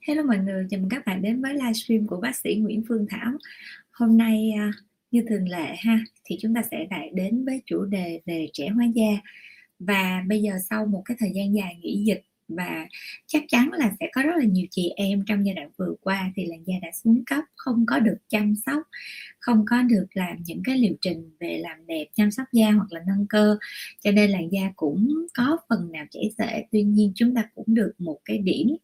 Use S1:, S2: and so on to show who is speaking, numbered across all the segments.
S1: Hello mọi người, chào mừng các bạn đến với livestream của bác sĩ Nguyễn Phương Thảo. Hôm nay à, như thường lệ ha, thì chúng ta sẽ lại đến với chủ đề về trẻ hóa da. Và bây giờ sau một cái thời gian dài nghỉ dịch và chắc chắn là sẽ có rất là nhiều chị em trong giai đoạn vừa qua thì làn da đã xuống cấp, không có được chăm sóc, không có được làm những cái liệu trình về làm đẹp, chăm sóc da hoặc là nâng cơ. Cho nên làn da cũng có phần nào chảy xệ, tuy nhiên chúng ta cũng được một cái điểm.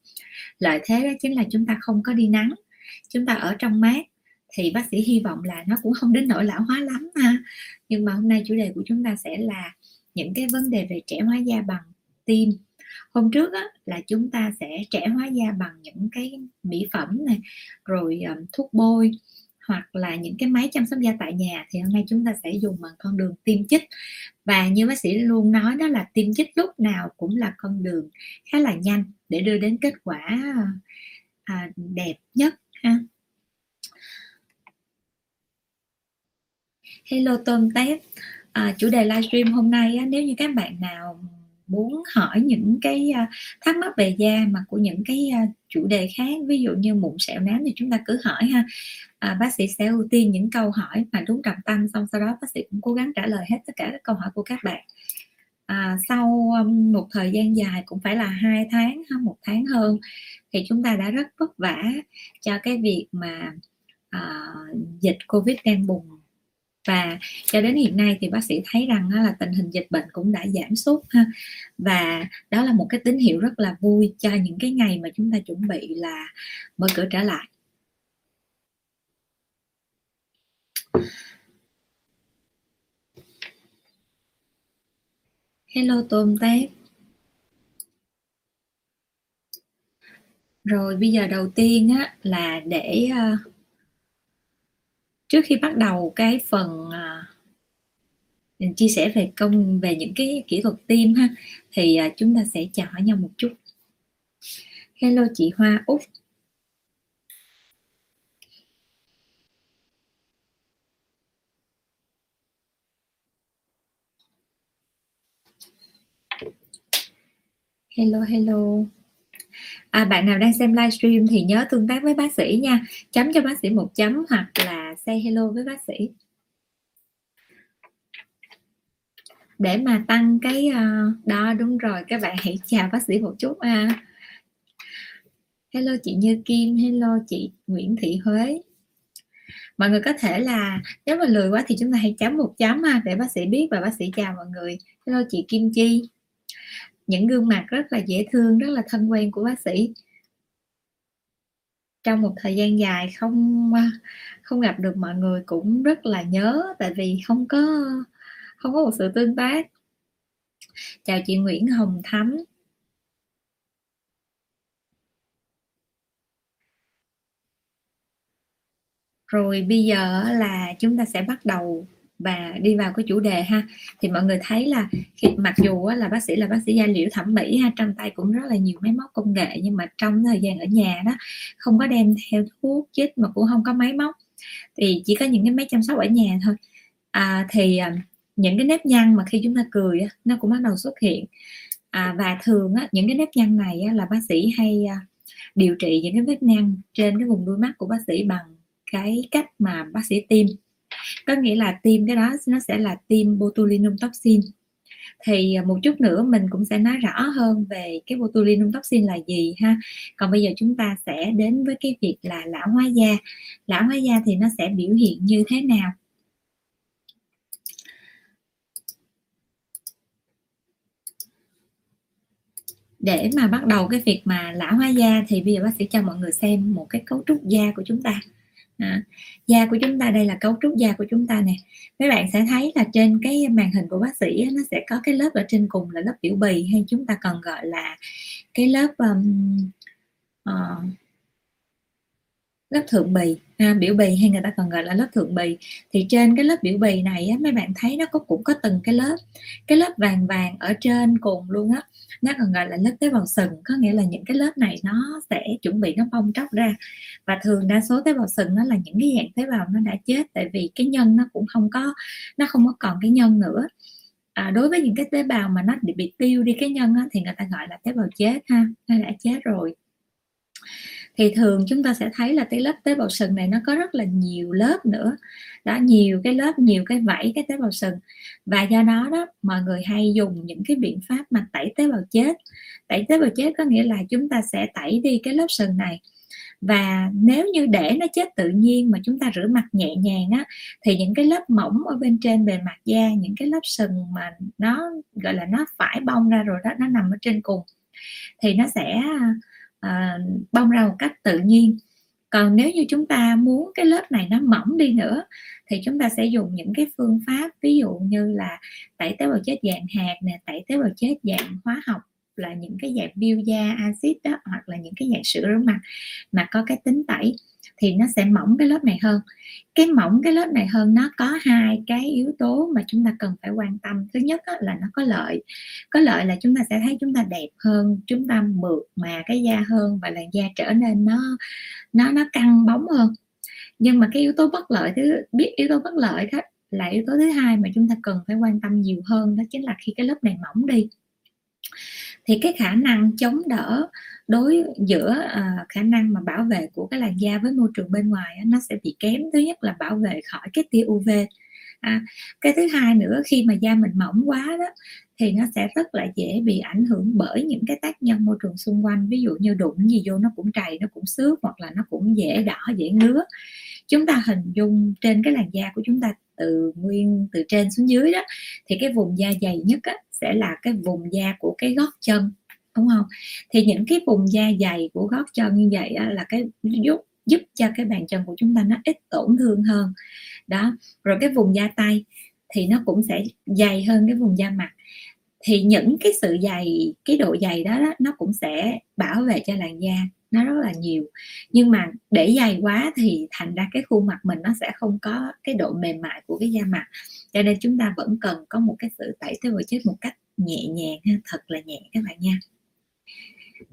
S1: Lợi thế đó chính là chúng ta không có đi nắng, chúng ta ở trong mát. Thì bác sĩ hy vọng là nó cũng không đến nỗi lão hóa lắm ha. Nhưng mà hôm nay chủ đề của chúng ta sẽ là những cái vấn đề về trẻ hóa da bằng tim hôm trước á, là chúng ta sẽ trẻ hóa da bằng những cái mỹ phẩm này rồi um, thuốc bôi hoặc là những cái máy chăm sóc da tại nhà thì hôm nay chúng ta sẽ dùng bằng con đường tiêm chích. Và như bác sĩ luôn nói đó là tiêm chích lúc nào cũng là con đường khá là nhanh để đưa đến kết quả ờ, à, đẹp nhất ha. Hello Tôm Tép. À, chủ đề livestream hôm nay á, nếu như các bạn nào muốn hỏi những cái à, thắc mắc về da mà của những cái à, chủ đề khác ví dụ như mụn sẹo nám thì chúng ta cứ hỏi ha. À, bác sĩ sẽ ưu tiên những câu hỏi mà đúng trọng tâm xong sau đó bác sĩ cũng cố gắng trả lời hết tất cả các câu hỏi của các bạn. À, sau um, một thời gian dài cũng phải là hai tháng hay một tháng hơn thì chúng ta đã rất vất vả cho cái việc mà à, dịch covid đang bùng và cho đến hiện nay thì bác sĩ thấy rằng là tình hình dịch bệnh cũng đã giảm sút ha. Và đó là một cái tín hiệu rất là vui cho những cái ngày mà chúng ta chuẩn bị là mở cửa trở lại. Hello tôm tép. Rồi bây giờ đầu tiên á là để uh, trước khi bắt đầu cái phần à, mình chia sẻ về công về những cái kỹ thuật tim ha thì à, chúng ta sẽ chào hỏi nhau một chút. Hello chị Hoa Úc hello hello à, bạn nào đang xem livestream thì nhớ tương tác với bác sĩ nha. Chấm cho bác sĩ một chấm hoặc là say hello với bác sĩ. Để mà tăng cái uh, đó đúng rồi các bạn hãy chào bác sĩ một chút à. hello chị Như Kim hello chị Nguyễn Thị Huế. Mọi người có thể là nếu mà lười quá thì chúng ta hãy chấm một chấm ha để bác sĩ biết và bác sĩ chào mọi người. Hello chị Kim Chi những gương mặt rất là dễ thương, rất là thân quen của bác sĩ. Trong một thời gian dài không không gặp được mọi người cũng rất là nhớ, tại vì không có không có một sự tương tác. Chào chị Nguyễn Hồng Thắm. Rồi bây giờ là chúng ta sẽ bắt đầu và đi vào cái chủ đề ha thì mọi người thấy là khi mặc dù là bác sĩ là bác sĩ da liễu thẩm mỹ ha trong tay cũng rất là nhiều máy móc công nghệ nhưng mà trong thời gian ở nhà đó không có đem theo thuốc chích mà cũng không có máy móc. Thì chỉ có những cái máy chăm sóc ở nhà thôi. À, thì à, những cái nếp nhăn mà khi chúng ta cười nó cũng bắt đầu xuất hiện. À, và thường á, những cái nếp nhăn này á, là bác sĩ hay à, điều trị những cái vết nhăn trên cái vùng đuôi mắt của bác sĩ bằng cái cách mà bác sĩ tiêm có nghĩa là tiêm cái đó nó sẽ là tiêm botulinum toxin. Thì à, một chút nữa mình cũng sẽ nói rõ hơn về cái botulinum toxin là gì ha. Còn bây giờ chúng ta sẽ đến với cái việc là lão hóa da. Lão hóa da thì nó sẽ biểu hiện như thế nào? Để mà bắt đầu cái việc mà lão hóa da thì bây giờ bác sĩ cho mọi người xem một cái cấu trúc da của chúng ta à, da của chúng ta đây là cấu trúc da của chúng ta nè. Mấy bạn sẽ thấy là trên cái màn hình của bác sĩ nó sẽ có cái lớp ở trên cùng là lớp biểu bì hay chúng ta còn gọi là cái lớp um, uh, lớp thượng bì. À, biểu bì hay người ta còn gọi là lớp thượng bì. Thì trên cái lớp biểu bì này á, mấy bạn thấy nó có cũng có từng cái lớp. Cái lớp vàng vàng ở trên cùng luôn á. Nó còn gọi là lớp tế bào sừng. Có nghĩa là những cái lớp này nó sẽ chuẩn bị nó bong tróc ra. Và thường đa số tế bào sừng nó là những cái dạng tế bào nó đã chết tại vì cái nhân nó cũng không có nó không có còn cái nhân nữa. À, đối với những cái tế bào mà nó bị tiêu đi cái nhân á, thì người ta gọi là tế bào chết ha. Nó đã chết rồi thì thường chúng ta sẽ thấy là cái lớp tế bào sừng này nó có rất là nhiều lớp nữa. Đó nhiều cái lớp, nhiều cái vảy, cái tế bào sừng. Và do đó đó, mọi người hay dùng những cái biện pháp mà tẩy tế bào chết. Tẩy tế bào chết có nghĩa là chúng ta sẽ tẩy đi cái lớp sừng này. Và nếu như để nó chết tự nhiên mà chúng ta rửa mặt nhẹ nhàng á, thì những cái lớp mỏng ở bên trên bề mặt da, những cái lớp sừng mà nó, gọi là nó phải bong ra rồi đó, nó nằm ở trên cùng, thì nó sẽ à, bong ra một cách tự nhiên. Còn nếu như chúng ta muốn cái lớp này nó mỏng đi nữa thì chúng ta sẽ dùng những cái phương pháp ví dụ như là tẩy tế bào chết dạng hạt nè tẩy tế bào chết dạng hóa học là những cái dạng biêu da axit đó, hoặc là những cái dạng sữa rửa mặt mà có cái tính tẩy, thì nó sẽ mỏng cái lớp này hơn. Cái mỏng cái lớp này hơn, nó có hai cái yếu tố mà chúng ta cần phải quan tâm. Thứ nhất là nó có lợi. Có lợi là chúng ta sẽ thấy chúng ta đẹp hơn, chúng ta mượt mà cái da hơn và làn da trở nên nó nó nó căng bóng hơn. Nhưng mà cái yếu tố bất lợi thứ, biết yếu tố bất lợi đó là yếu tố thứ hai mà chúng ta cần phải quan tâm nhiều hơn, đó chính là khi cái lớp này mỏng đi thì cái khả năng chống đỡ đối giữa uh, khả năng mà bảo vệ của cái làn da với môi trường bên ngoài nó sẽ bị kém. Thứ nhất là bảo vệ khỏi cái tia UV à, cái thứ hai nữa khi mà da mình mỏng quá đó thì nó sẽ rất là dễ bị ảnh hưởng bởi những cái tác nhân môi trường xung quanh. Ví dụ như đụng gì vô nó cũng trầy nó cũng xước hoặc là nó cũng dễ đỏ dễ ngứa. Chúng ta hình dung trên cái làn da của chúng ta từ nguyên từ trên xuống dưới đó thì cái vùng da dày nhất á, sẽ là cái vùng da của cái gót chân đúng không? Thì những cái vùng da dày của gót chân như vậy là cái giúp giúp cho cái bàn chân của chúng ta nó ít tổn thương hơn. Đó rồi cái vùng da tay thì nó cũng sẽ dày hơn cái vùng da mặt. Thì những cái sự dày cái độ dày đó, đó nó cũng sẽ bảo vệ cho làn da nó rất là nhiều. Nhưng mà để dày quá thì thành ra cái khuôn mặt mình nó sẽ không có cái độ mềm mại của cái da mặt cho nên chúng ta vẫn cần có một cái sự tẩy tế bào chết một cách nhẹ nhàng thật là nhẹ các bạn nha.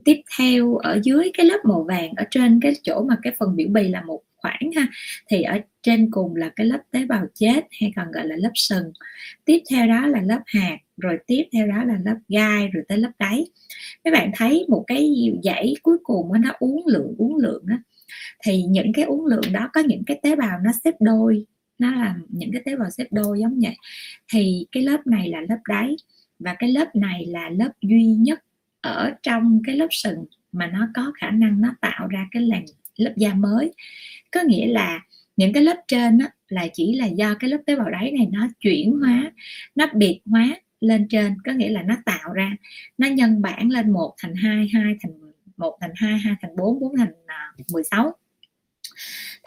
S1: Tiếp theo, ở dưới cái lớp màu vàng, ở trên cái chỗ mà cái phần biểu bì là một khoảng ha, thì ở trên cùng là cái lớp tế bào chết hay còn gọi là lớp sừng tiếp theo đó là lớp hạt, rồi tiếp theo đó là lớp gai, rồi tới lớp đáy. Các bạn thấy một cái dãy cuối cùng nó uống lượng uống lượng á. Thì những cái uống lượng đó có những cái tế bào nó xếp đôi nó là những cái tế bào xếp đôi giống vậy. Thì cái lớp này là lớp đáy và cái lớp này là lớp duy nhất ở trong cái lớp sừng mà nó có khả năng nó tạo ra cái làn lớp da mới. Có nghĩa là những cái lớp trên đó là chỉ là do cái lớp tế bào đáy này nó chuyển hóa, nó biệt hóa lên trên. Có nghĩa là nó tạo ra, nó nhân bản lên một thành hai hai thành một thành hai hai thành bốn bốn thành à, 16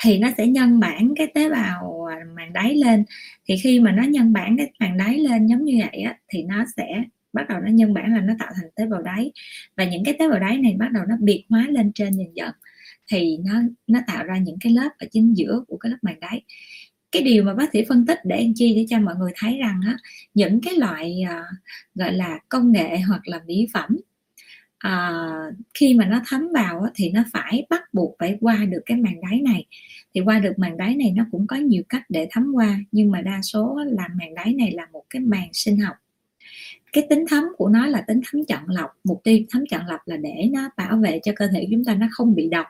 S1: thì nó sẽ nhân bản cái tế bào à, màng đáy lên. Thì khi mà nó nhân bản cái màng đáy lên giống như vậy á, thì nó sẽ bắt đầu nó nhân bản là nó tạo thành tế bào đáy. Và những cái tế bào đáy này bắt đầu nó biệt hóa lên trên dần dần thì nó nó tạo ra những cái lớp ở chính giữa của cái lớp màng đáy. Cái điều mà bác sĩ phân tích để anh chi để cho mọi người thấy rằng á, những cái loại uh, gọi là công nghệ hoặc là mỹ phẩm à, khi mà nó thấm vào thì nó phải bắt buộc phải qua được cái màng đáy này. Thì qua được màng đáy này nó cũng có nhiều cách để thấm qua nhưng mà đa số là màng đáy này là một cái màng sinh học. Cái tính thấm của nó là tính thấm chọn lọc mục tiêu thấm chọn lọc là để nó bảo vệ cho cơ thể chúng ta nó không bị độc.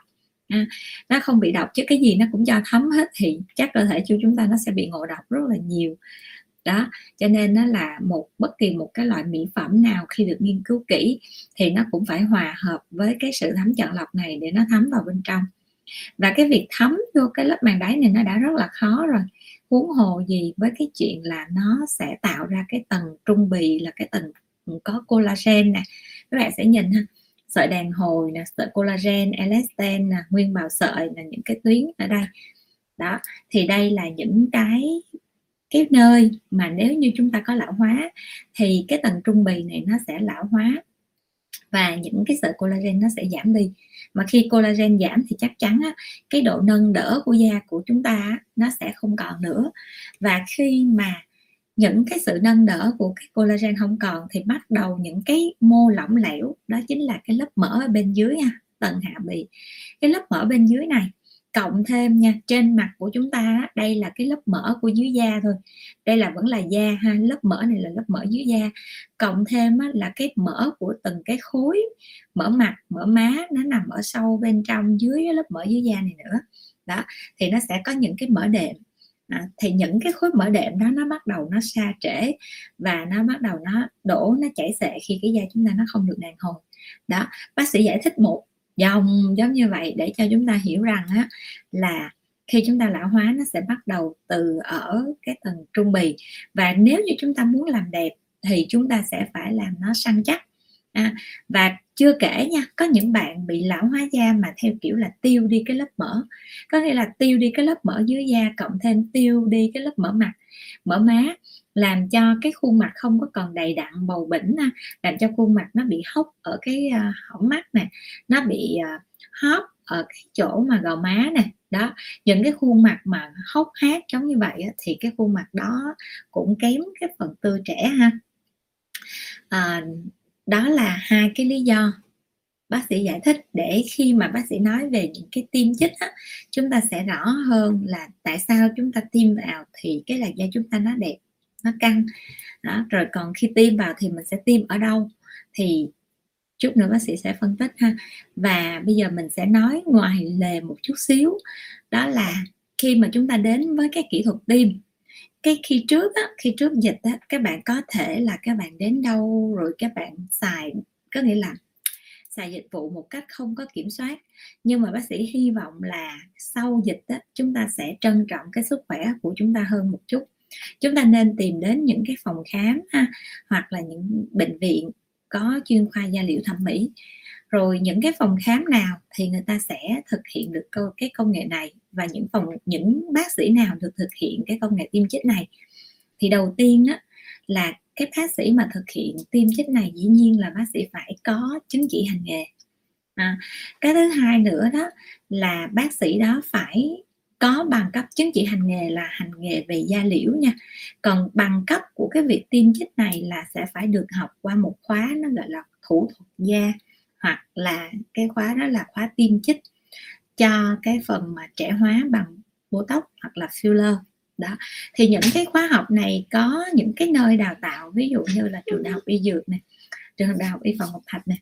S1: À, nó không bị độc chứ cái gì nó cũng cho thấm hết thì chắc cơ thể của chúng ta nó sẽ bị ngộ độc rất là nhiều đó, cho nên nó là một, bất kỳ một cái loại mỹ phẩm nào khi được nghiên cứu kỹ thì nó cũng phải hòa hợp với cái sự thấm chọn lọc này để nó thấm vào bên trong. Và cái việc thấm vô cái lớp màng đáy này nó đã rất là khó rồi. Huống hồ gì với cái chuyện là nó sẽ tạo ra cái tầng trung bì là cái tầng có collagen nè. Các bạn sẽ nhìn ha, sợi đàn hồi nè, sợi collagen, elastin nè, nguyên bào sợi là những cái tuyến ở đây. Đó, thì đây là những cái cái nơi mà nếu như chúng ta có lão hóa thì cái tầng trung bì này nó sẽ lão hóa và những cái sợi collagen nó sẽ giảm đi. Mà khi collagen giảm thì chắc chắn á, cái độ nâng đỡ của da của chúng ta nó sẽ không còn nữa. Và khi mà những cái sự nâng đỡ của cái collagen không còn thì bắt đầu những cái mô lỏng lẻo đó chính là cái lớp mỡ ở bên dưới ha tầng hạ bì. Cái lớp mỡ bên dưới này cộng thêm nha trên mặt của chúng ta đây là cái lớp mỡ của dưới da thôi. Đây là vẫn là da ha lớp mỡ này là lớp mỡ dưới da. Cộng thêm là cái mỡ của từng cái khối mỡ mặt mỡ má nó nằm ở sâu bên trong dưới lớp mỡ dưới da này nữa. Đó thì nó sẽ có những cái mỡ đệm. À, thì những cái khối mỡ đệm đó nó bắt đầu nó xa trễ và nó bắt đầu nó đổ nó chảy xệ khi cái da chúng ta nó không được đàn hồi. Đó bác sĩ giải thích một dòng giống như vậy để cho chúng ta hiểu rằng á là khi chúng ta lão hóa nó sẽ bắt đầu từ ở cái tầng trung bì. Và nếu như chúng ta muốn làm đẹp thì chúng ta sẽ phải làm nó săn chắc. À, và chưa kể nha có những bạn bị lão hóa da mà theo kiểu là tiêu đi cái lớp mỡ. Có nghĩa là tiêu đi cái lớp mỡ dưới da cộng thêm tiêu đi cái lớp mỡ mặt mỡ má làm cho cái khuôn mặt không có còn đầy đặn bầu bỉnh làm cho khuôn mặt nó bị hốc ở cái à, hõm mắt nè nó bị à, hóp ở cái chỗ mà gò má nè. Đó những cái khuôn mặt mà hốc hác giống như vậy thì cái khuôn mặt đó cũng kém cái phần tươi trẻ ha. À, đó là hai cái lý do bác sĩ giải thích để khi mà bác sĩ nói về những cái tiêm chích á, chúng ta sẽ rõ hơn là tại sao chúng ta tiêm vào thì cái làn da chúng ta nó đẹp nó căng. Đó rồi còn khi tiêm vào thì mình sẽ tiêm ở đâu? Thì chút nữa bác sĩ sẽ phân tích ha. Và bây giờ mình sẽ nói ngoài lề một chút xíu đó là khi mà chúng ta đến với cái kỹ thuật tiêm cái khi trước á, khi trước dịch á, các bạn có thể là các bạn đến đâu rồi các bạn xài có nghĩa là xài dịch vụ một cách không có kiểm soát. Nhưng mà bác sĩ hy vọng là sau dịch á, chúng ta sẽ trân trọng cái sức khỏe của chúng ta hơn một chút chúng ta nên tìm đến những cái phòng khám ha, hoặc là những bệnh viện có chuyên khoa da liễu thẩm mỹ. Rồi những cái phòng khám nào thì người ta sẽ thực hiện được cái công nghệ này và những phòng những bác sĩ nào được thực hiện cái công nghệ tiêm chích này. Thì đầu tiên đó là cái bác sĩ mà thực hiện tiêm chích này dĩ nhiên là bác sĩ phải có chứng chỉ hành nghề. À, cái thứ hai nữa đó là bác sĩ đó phải có bằng cấp chứng chỉ hành nghề là hành nghề về da liễu nha. Còn bằng cấp của cái việc tiêm chích này là sẽ phải được học qua một khóa nó gọi là thủ thuật da, hoặc là cái khóa đó là khóa tiêm chích cho cái phần mà trẻ hóa bằng botox hoặc là filler. Đó, thì những cái khóa học này có những cái nơi đào tạo, ví dụ như là trường đại học y dược này, trường đại học y phòng ngọc thạch này.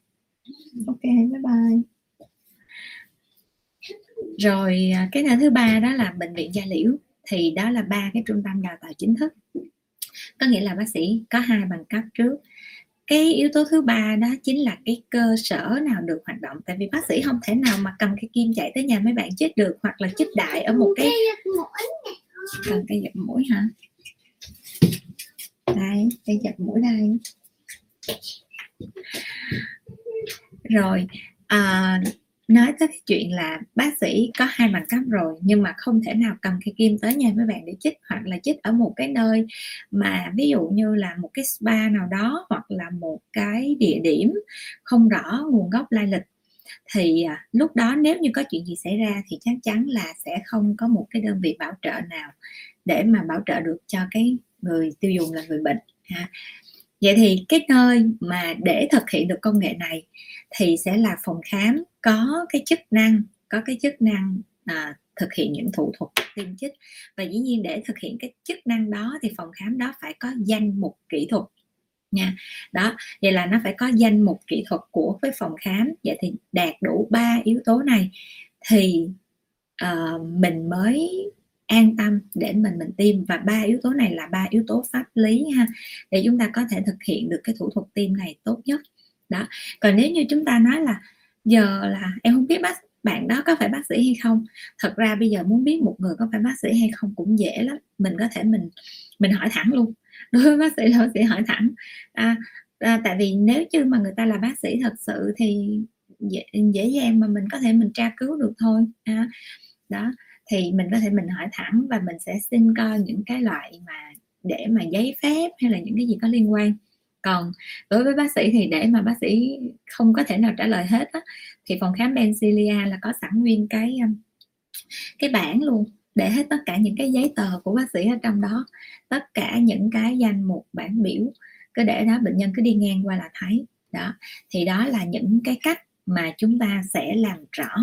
S1: Ok, bye bye rồi à, cái nơi thứ ba đó là bệnh viện gia liễu thì đó là ba cái trung tâm đào tạo chính thức. Có nghĩa là bác sĩ có hai bằng cấp trước. Cái yếu tố thứ ba đó chính là cái cơ sở nào được hoạt động tại vì bác sĩ không thể nào mà cầm cái kim chạy tới nhà mấy bạn chết được hoặc là chích đại ở một cái cần cây giật mũi hả? Đây cây giật mũi đây. Rồi à, nói tới cái chuyện là bác sĩ có hai bằng cấp rồi, nhưng mà không thể nào cầm cây kim tới nhà với bạn để chích hoặc là chích ở một cái nơi mà ví dụ như là một cái spa nào đó hoặc là một cái địa điểm không rõ nguồn gốc lai lịch. Thì à, lúc đó nếu như có chuyện gì xảy ra thì chắc chắn là sẽ không có một cái đơn vị bảo trợ nào để mà bảo trợ được cho cái người tiêu dùng là người bệnh, ha. Vậy thì cái nơi mà để thực hiện được công nghệ này thì sẽ là phòng khám có cái chức năng có cái chức năng à, thực hiện những thủ thuật tiêm chích. Và dĩ nhiên để thực hiện cái chức năng đó thì phòng khám đó phải có danh mục kỹ thuật nha. Đó vậy là nó phải có danh mục kỹ thuật của cái phòng khám. Vậy thì đạt đủ ba yếu tố này thì uh, mình mới an tâm để mình mình tiêm. Và ba yếu tố này là ba yếu tố pháp lý ha để chúng ta có thể thực hiện được cái thủ thuật tiêm này tốt nhất. Đó còn nếu như chúng ta nói là giờ là em không biết bác bạn đó có phải bác sĩ hay không. Thật ra bây giờ muốn biết một người có phải bác sĩ hay không cũng dễ lắm. Mình có thể mình mình hỏi thẳng luôn. Đối với bác sĩ là bác sĩ hỏi thẳng. À, à, tại vì nếu như mà người ta là bác sĩ thật sự thì dễ, dễ dàng mà mình có thể mình tra cứu được thôi. À, đó thì mình có thể mình hỏi thẳng và mình sẽ xin coi những cái loại mà để mà giấy phép hay là những cái gì có liên quan còn đối với bác sĩ thì để mà bác sĩ không có thể nào trả lời hết á, thì phòng khám Bencilia là có sẵn nguyên cái um, cái bảng luôn để hết tất cả những cái giấy tờ của bác sĩ ở trong đó tất cả những cái danh mục bản biểu cứ để đó bệnh nhân cứ đi ngang qua là thấy. Đó thì đó là những cái cách mà chúng ta sẽ làm rõ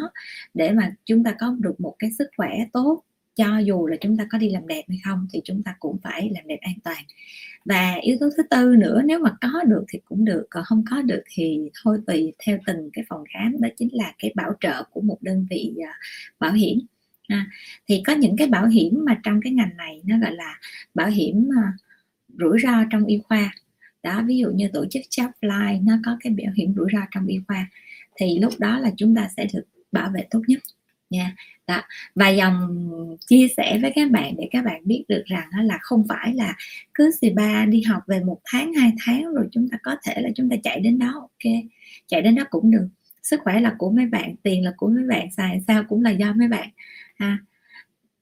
S1: để mà chúng ta có được một cái sức khỏe tốt cho dù là chúng ta có đi làm đẹp hay không thì chúng ta cũng phải làm đẹp an toàn. Và yếu tố thứ tư nữa nếu mà có được thì cũng được còn không có được thì thôi tùy theo từng cái phòng khám đó chính là cái bảo trợ của một đơn vị à, bảo hiểm. À, thì có những cái bảo hiểm mà trong cái ngành này nó gọi là bảo hiểm uh, rủi ro trong y khoa. Đó ví dụ như tổ chức Chapline nó có cái bảo hiểm rủi ro trong y khoa thì lúc đó là chúng ta sẽ được bảo vệ tốt nhất nha. Đó, và dòng chia sẻ với các bạn để các bạn biết được rằng đó là không phải là cứ xì ba đi học về một tháng, hai tháng rồi chúng ta có thể là chúng ta chạy đến đó, ok? Chạy đến đó cũng được. Sức khỏe là của mấy bạn, tiền là của mấy bạn, xài sao cũng là do mấy bạn, ha.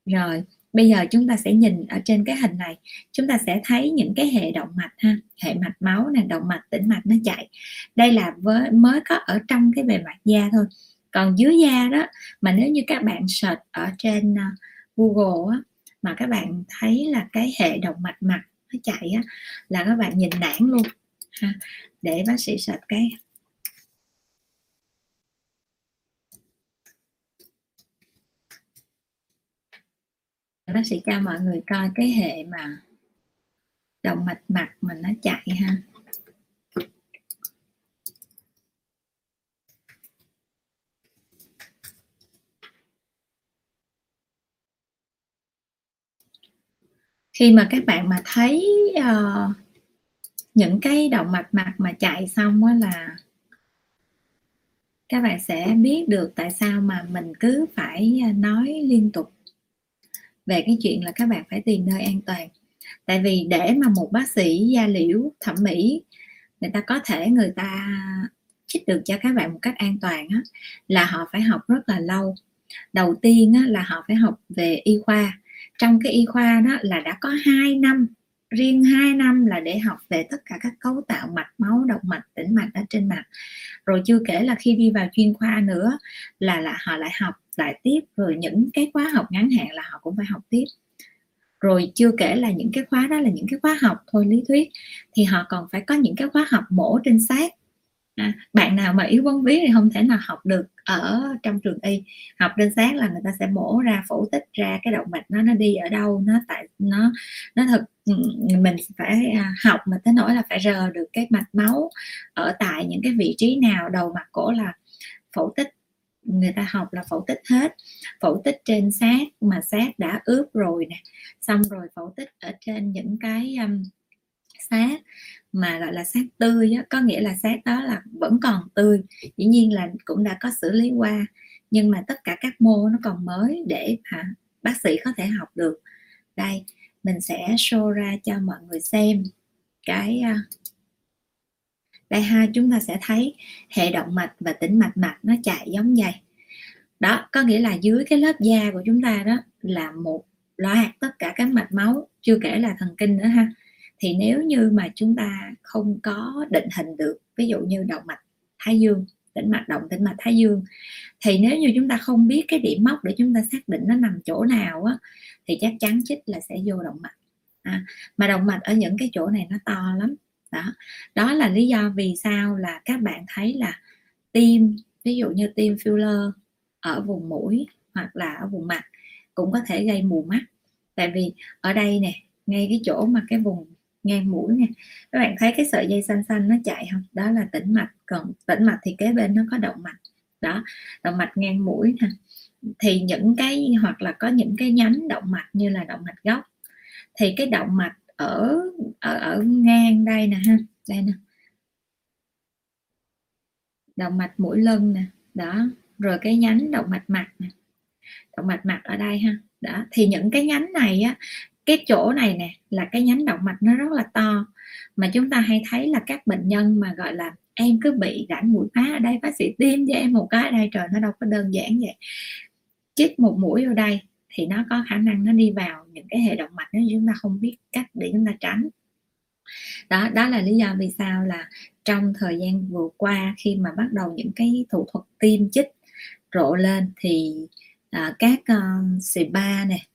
S1: Rồi, bây giờ chúng ta sẽ nhìn ở trên cái hình này. Chúng ta sẽ thấy những cái hệ động mạch, ha. Hệ mạch máu này động mạch, tĩnh mạch nó chạy. Đây là với, mới có ở trong cái bề mặt da thôi còn dưới da đó mà nếu như các bạn search ở trên ờ, Google á, mà các bạn thấy là cái hệ động mạch mặt nó chạy á, là các bạn nhìn nản luôn ha. để bác sĩ search cái bác sĩ cho mọi người coi cái hệ mà động mạch mặt mà nó chạy ha khi mà các bạn mà thấy uh, những cái động mạch mặt mà chạy xong á là các bạn sẽ biết được tại sao mà mình cứ phải ờ, nói liên tục. Về cái chuyện là các bạn phải tìm nơi an toàn. Tại vì để mà một bác sĩ da liễu thẩm mỹ người ta có thể người ta chích được cho các bạn một cách an toàn á, là họ phải học rất là lâu. Đầu tiên á, là họ phải học về y khoa trong cái y khoa đó là đã có 2 năm, riêng 2 năm là để học về tất cả các cấu tạo mạch, máu, động mạch, tĩnh mạch ở trên mặt. Rồi chưa kể là khi đi vào chuyên khoa nữa là là họ lại học lại tiếp, rồi những cái khóa học ngắn hạn là họ cũng phải học tiếp. Rồi chưa kể là những cái khóa đó là những cái khóa học thôi lý thuyết, thì họ còn phải có những cái khóa học mổ trên xác à, bạn nào mà yếu vấn vía thì không thể nào học được ở trong trường y. Học trên xác là người ta sẽ mổ ra phẫu tích ra cái động mạch nó nó đi ở đâu nó tại nó nó thực mình phải à, học mà tới nỗi là phải rờ được cái mạch máu ở tại những cái vị trí nào. Đầu mặt cổ là phẫu tích người ta học là phẫu tích hết. Phẫu tích trên xác mà xác đã ướp rồi nè xong rồi phẫu tích ở trên những cái um, xác mà gọi là xác tươi á, có nghĩa là xác đó là vẫn còn tươi. Dĩ nhiên là cũng đã có xử lý qua nhưng mà tất cả các mô nó còn mới để hả, bác sĩ có thể học được. Đây mình sẽ show ra cho mọi người xem cái à, đây ha chúng ta sẽ thấy hệ động mạch và tĩnh mạch mạch nó chạy giống vậy. Đó có nghĩa là dưới cái lớp da của chúng ta đó là một loạt tất cả các mạch máu chưa kể là thần kinh nữa ha thì nếu như mà chúng ta không có định hình được ví dụ như động mạch thái dương tĩnh mạch động tĩnh mạch thái dương thì nếu như chúng ta không biết cái điểm mốc để chúng ta xác định nó nằm chỗ nào á thì chắc chắn chích là sẽ vô động mạch. À, mà động mạch ở những cái chỗ này nó to lắm. Đó. Đó là lý do vì sao là các bạn thấy là tim ví dụ như tim filler ở vùng mũi hoặc là ở vùng mặt cũng có thể gây mù mắt. Tại vì ở đây nè ngay cái chỗ mà cái vùng ngang mũi nè. Các bạn thấy cái sợi dây xanh xanh nó chạy không? Đó là tĩnh mạch, còn tĩnh mạch thì kế bên nó có động mạch. Đó, động mạch ngang mũi nè. Thì những cái, hoặc là có những cái nhánh động mạch như là động mạch gốc. Thì cái động mạch ở ở ở ngang đây nè ha. Đây nè. Động mạch mũi lưng nè. Đó, rồi cái nhánh động mạch mặt nè. Động mạch mặt ở đây ha. Đó, thì những cái nhánh này á cái chỗ này nè là cái nhánh động mạch nó rất là to. Mà chúng ta hay thấy là các bệnh nhân mà gọi là em cứ bị rãnh mũi phá ở đây bác sĩ tiêm cho em một cái ở đây trời nó đâu có đơn giản vậy. Chích một mũi vào đây thì nó có khả năng nó đi vào những cái hệ động mạch nó chúng ta không biết cách để chúng ta tránh. Đó đó là lý do vì sao là trong thời gian vừa qua khi mà bắt đầu những cái thủ thuật tiêm chích rộ lên thì à, các uh, spa này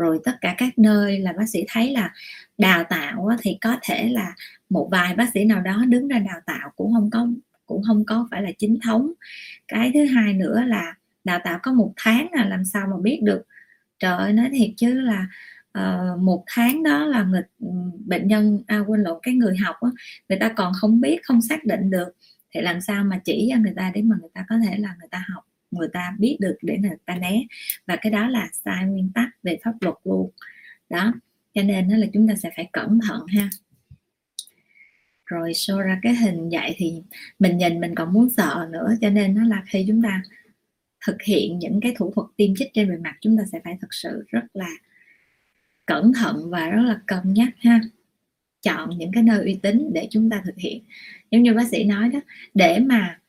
S1: rồi tất cả các nơi là bác sĩ thấy là đào tạo thì có thể là một vài bác sĩ nào đó đứng ra đào tạo cũng không có cũng không có phải là chính thống. Cái thứ hai nữa là đào tạo có một tháng là làm sao mà biết được. Trời ơi nói thiệt chứ là uh, một tháng đó là người bệnh nhân à, quên lộn cái người học đó, người ta còn không biết không xác định được. Thì làm sao mà chỉ cho người ta để mà người ta có thể là người ta học người ta biết được để người ta né. Và cái đó là sai nguyên tắc về pháp luật luôn. Đó, cho nên nó là chúng ta sẽ phải cẩn thận ha. Rồi show ra cái hình vậy thì mình nhìn mình còn muốn sợ nữa, cho nên nó là khi chúng ta thực hiện những cái thủ thuật tiêm chích trên bề mặt, chúng ta sẽ phải thật sự rất là cẩn thận và rất là cân nhắc ha. Chọn những cái nơi uy tín để chúng ta thực hiện. Giống như bác sĩ nói đó, để mà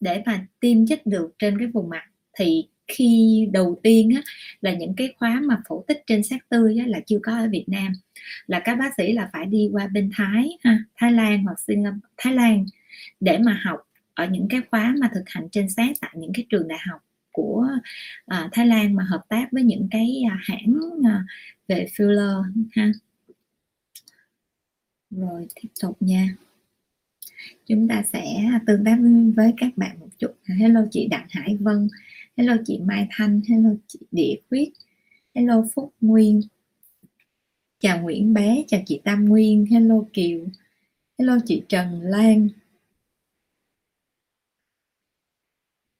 S1: để mà tiêm chích được trên cái vùng mặt. Thì khi đầu tiên á, là những cái khóa mà phẫu tích trên xác tươi á, là chưa có ở Việt Nam. Là các bác sĩ là phải đi qua bên Thái ha, Thái Lan hoặc Singapore Thái Lan để mà học ở những cái khóa mà thực hành trên xác tại những cái trường đại học của à, Thái Lan mà hợp tác với những cái à, hãng à, về filler ha. Rồi tiếp tục nha chúng ta sẽ tương tác với các bạn một chút. Hello chị đặng hải vân, hello chị mai thanh, hello chị địa quyết, hello phúc nguyên. Chào nguyễn bé, chào chị tam nguyên, hello kiều, hello chị trần lan.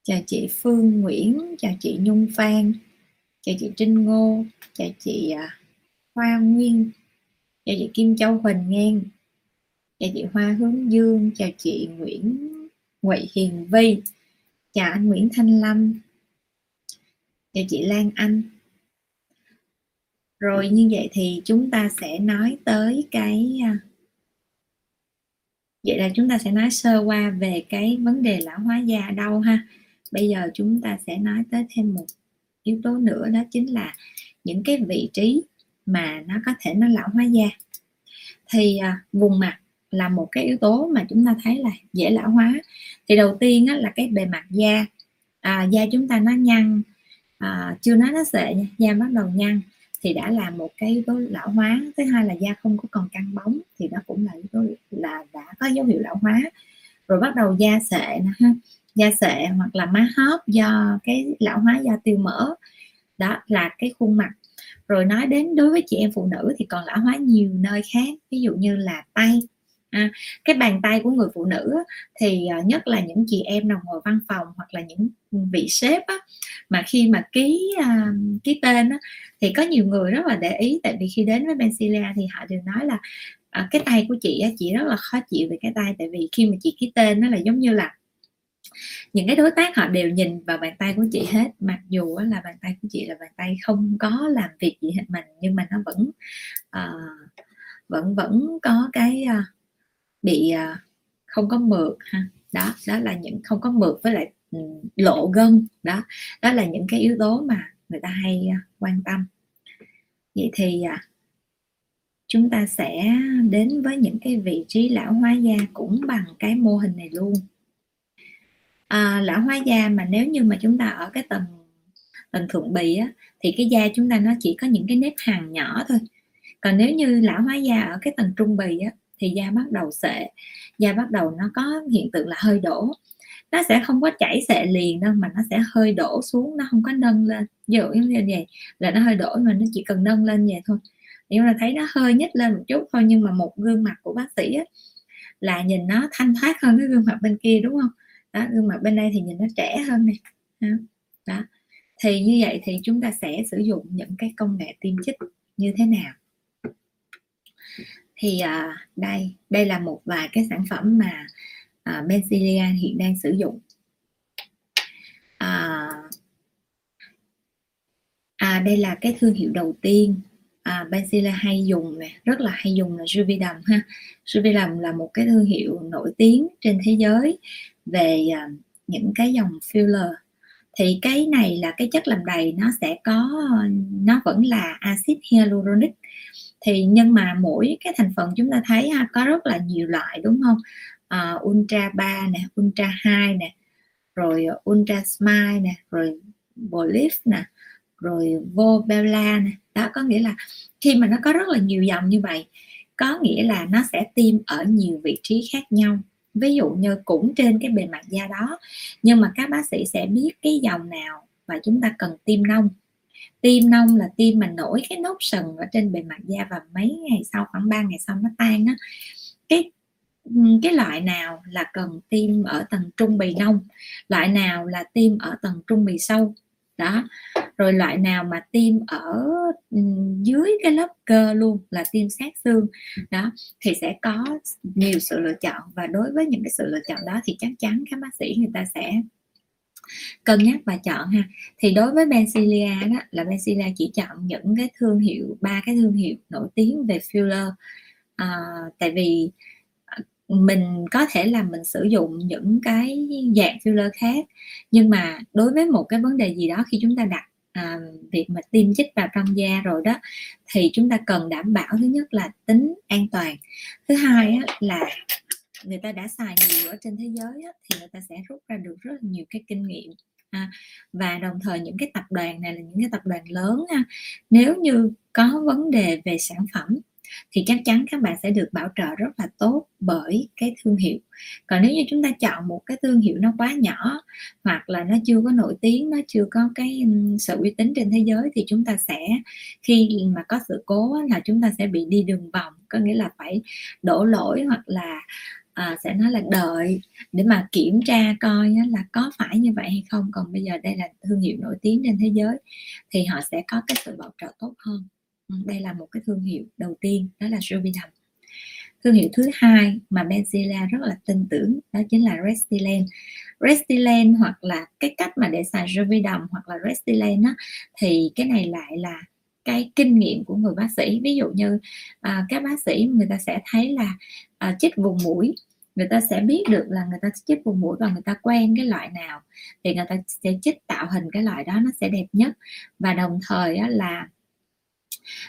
S1: Chào chị phương nguyễn, chào chị nhung phan, chào chị trinh ngô, chào chị à, hoa nguyên, chào chị kim châu huỳnh ngang chào chị hoa hướng dương chào chị nguyễn ngụy hiền vi chào anh nguyễn thanh lâm. Chào chị lan anh. Rồi như vậy thì chúng ta sẽ nói tới cái à, vậy là chúng ta sẽ nói sơ qua về cái vấn đề lão hóa da đâu ha. Bây giờ chúng ta sẽ nói tới thêm một yếu tố nữa đó chính là những cái vị trí mà nó có thể nó lão hóa da. Thì à, vùng mặt là một cái yếu tố mà chúng ta thấy là dễ lão hóa. Thì đầu tiên á, là cái bề mặt da. À, da chúng ta nó nhăn. À, chưa nói nó sệ nha da bắt đầu nhăn thì đã là một cái yếu tố lão hóa. Thứ hai là da không có còn căng bóng thì nó cũng là yếu tố là đã có dấu hiệu lão hóa. Rồi bắt đầu da sệ nè ha. Da sệ hoặc là má hóp do cái lão hóa da tiêu mỡ. Đó là cái khuôn mặt. Rồi nói đến đối với chị em phụ nữ thì còn lão hóa nhiều nơi khác. Ví dụ như là tay à, cái bàn tay của người phụ nữ thì à, nhất là những chị em nào ngồi văn phòng hoặc là những vị sếp á, mà khi mà ký à, ký tên á, thì có nhiều người rất là để ý. Tại vì khi đến với Bencilia thì họ đều nói là à, cái tay của chị á, chị rất là khó chịu về cái tay. Tại vì khi mà chị ký tên nó là giống như là những cái đối tác họ đều nhìn vào bàn tay của chị hết. Mặc dù là bàn tay của chị là bàn tay không có làm việc gì hết mình nhưng mà nó vẫn uh, vẫn vẫn có cái uh, bị à, không có mượt ha. Đó đó là những không có mượt với lại ừ, lộ gân. Đó đó là những cái yếu tố mà người ta hay à, quan tâm. Vậy thì à, chúng ta sẽ đến với những cái vị trí lão hóa da cũng bằng cái mô hình này luôn. À, lão hóa da mà nếu như mà chúng ta ở cái tầng tầng thượng bì á, thì cái da chúng ta nó chỉ có những cái nếp hàng nhỏ thôi. Còn nếu như lão hóa da ở cái tầng trung bì á, thì da bắt đầu sệ da bắt đầu nó có hiện tượng là hơi đổ. Nó sẽ không có chảy sệ liền đâu mà nó sẽ hơi đổ xuống nó không có nâng lên. Ví dụ như vậy là nó hơi đổ mà nó chỉ cần nâng lên vậy thôi. Nhưng mà thấy nó hơi nhích lên một chút thôi nhưng mà một gương mặt của bác sĩ á, là nhìn nó thanh thoát hơn cái gương mặt bên kia đúng không? Đó gương mặt bên đây thì nhìn nó trẻ hơn này đó. Thì như vậy thì chúng ta sẽ sử dụng những cái công nghệ tiêm chích như thế nào? Thì à, đây đây là một vài cái sản phẩm mà à, hiện đang sử dụng. À, à, đây là cái thương hiệu đầu tiên à, Bencilia hay dùng nè rất là hay dùng là Juvidum ha. Juvidum là một cái thương hiệu nổi tiếng trên thế giới về à, những cái dòng filler. Thì cái này là cái chất làm đầy nó sẽ có nó vẫn là axit hyaluronic thì nhưng mà mỗi cái thành phần chúng ta thấy ha, có rất là nhiều loại đúng không? À, ultra 3 nè ultra 2 nè rồi ultra smile nè rồi bolif nè rồi vobella nè. Đó có nghĩa là khi mà nó có rất là nhiều dòng như vậy có nghĩa là nó sẽ tiêm ở nhiều vị trí khác nhau. Ví dụ như cũng trên cái bề mặt da đó nhưng mà các bác sĩ sẽ biết cái dòng nào và chúng ta cần tiêm nông tiêm nông là tiêm mà nổi cái nốt sần ở trên bề mặt da và mấy ngày sau, khoảng 3 ngày sau nó tan á. Cái ừ, cái loại nào là cần tiêm ở tầng trung bì nông? Loại nào là tiêm ở tầng trung bì sâu? Đó. Rồi loại nào mà tiêm ở ừ, dưới cái lớp cơ luôn là tiêm sát xương? Đó. Thì sẽ có nhiều sự lựa chọn và đối với những cái sự lựa chọn đó thì chắc chắn các bác sĩ người ta sẽ cân nhắc và chọn ha. Thì đối với Benzilia đó là Benzilia chỉ chọn những cái thương hiệu ba cái thương hiệu nổi tiếng về filler. À, tại vì à, mình có thể là mình sử dụng những cái dạng filler khác nhưng mà đối với một cái vấn đề gì đó khi chúng ta đặt à, việc mà tiêm chích vào trong da rồi đó thì chúng ta cần đảm bảo thứ nhất là tính an toàn. Thứ hai á, là người ta đã xài nhiều ở trên thế giới á, thì người ta sẽ rút ra được rất là nhiều cái kinh nghiệm à, và đồng thời những cái tập đoàn này là những cái tập đoàn lớn ha. nếu như có vấn đề về sản phẩm thì chắc chắn các bạn sẽ được bảo trợ rất là tốt bởi cái thương hiệu. Còn nếu như chúng ta chọn một cái thương hiệu nó quá nhỏ hoặc là nó chưa có nổi tiếng nó chưa có cái sự uy tín trên thế giới thì chúng ta sẽ khi mà có sự cố là chúng ta sẽ bị đi đường vòng. Có nghĩa là phải đổ lỗi hoặc là à, sẽ nói là đợi để mà kiểm tra coi là có phải như vậy hay không. Còn bây giờ đây là thương hiệu nổi tiếng trên thế giới thì họ sẽ có cái sự bảo trợ tốt hơn. Đây là một cái thương hiệu đầu tiên đó là Juvederm thương hiệu thứ hai mà Benzilla rất là tin tưởng đó chính là Restylane. Restylane hoặc là cái cách mà để xài Juvederm hoặc là Restylane á, thì cái này lại là cái kinh nghiệm của người bác sĩ. Ví dụ như à, các bác sĩ người ta sẽ thấy là à, chích vùng mũi người ta sẽ biết được là người ta chích vùng mũi và người ta quen cái loại nào thì người ta sẽ chích tạo hình cái loại đó nó sẽ đẹp nhất. Và đồng thời á, là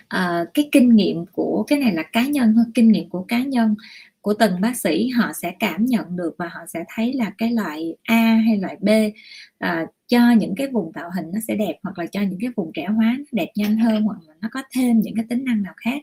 S1: à, cái kinh nghiệm của cái này là cá nhân thôi kinh nghiệm của cá nhân của từng bác sĩ họ sẽ cảm nhận được và họ sẽ thấy là cái loại A hay loại B à, cho những cái vùng tạo hình nó sẽ đẹp hoặc là cho những cái vùng trẻ hóa nó đẹp nhanh hơn hoặc là nó có thêm những cái tính năng nào khác.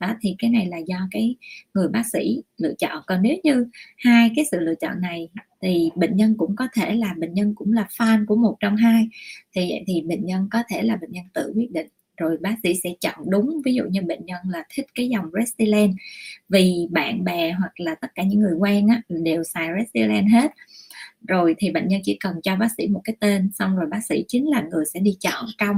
S1: Đó thì cái này là do cái người bác sĩ lựa chọn. Còn nếu như hai cái sự lựa chọn này thì bệnh nhân cũng có thể là bệnh nhân cũng là fan của một trong hai thì thì bệnh nhân có thể là bệnh nhân tự quyết định. Rồi bác sĩ sẽ chọn đúng ví dụ như bệnh nhân là thích cái dòng Restylane. Vì bạn bè hoặc là tất cả những người quen á, đều xài Restylane hết rồi thì bệnh nhân chỉ cần cho bác sĩ một cái tên xong rồi bác sĩ chính là người sẽ đi chọn trong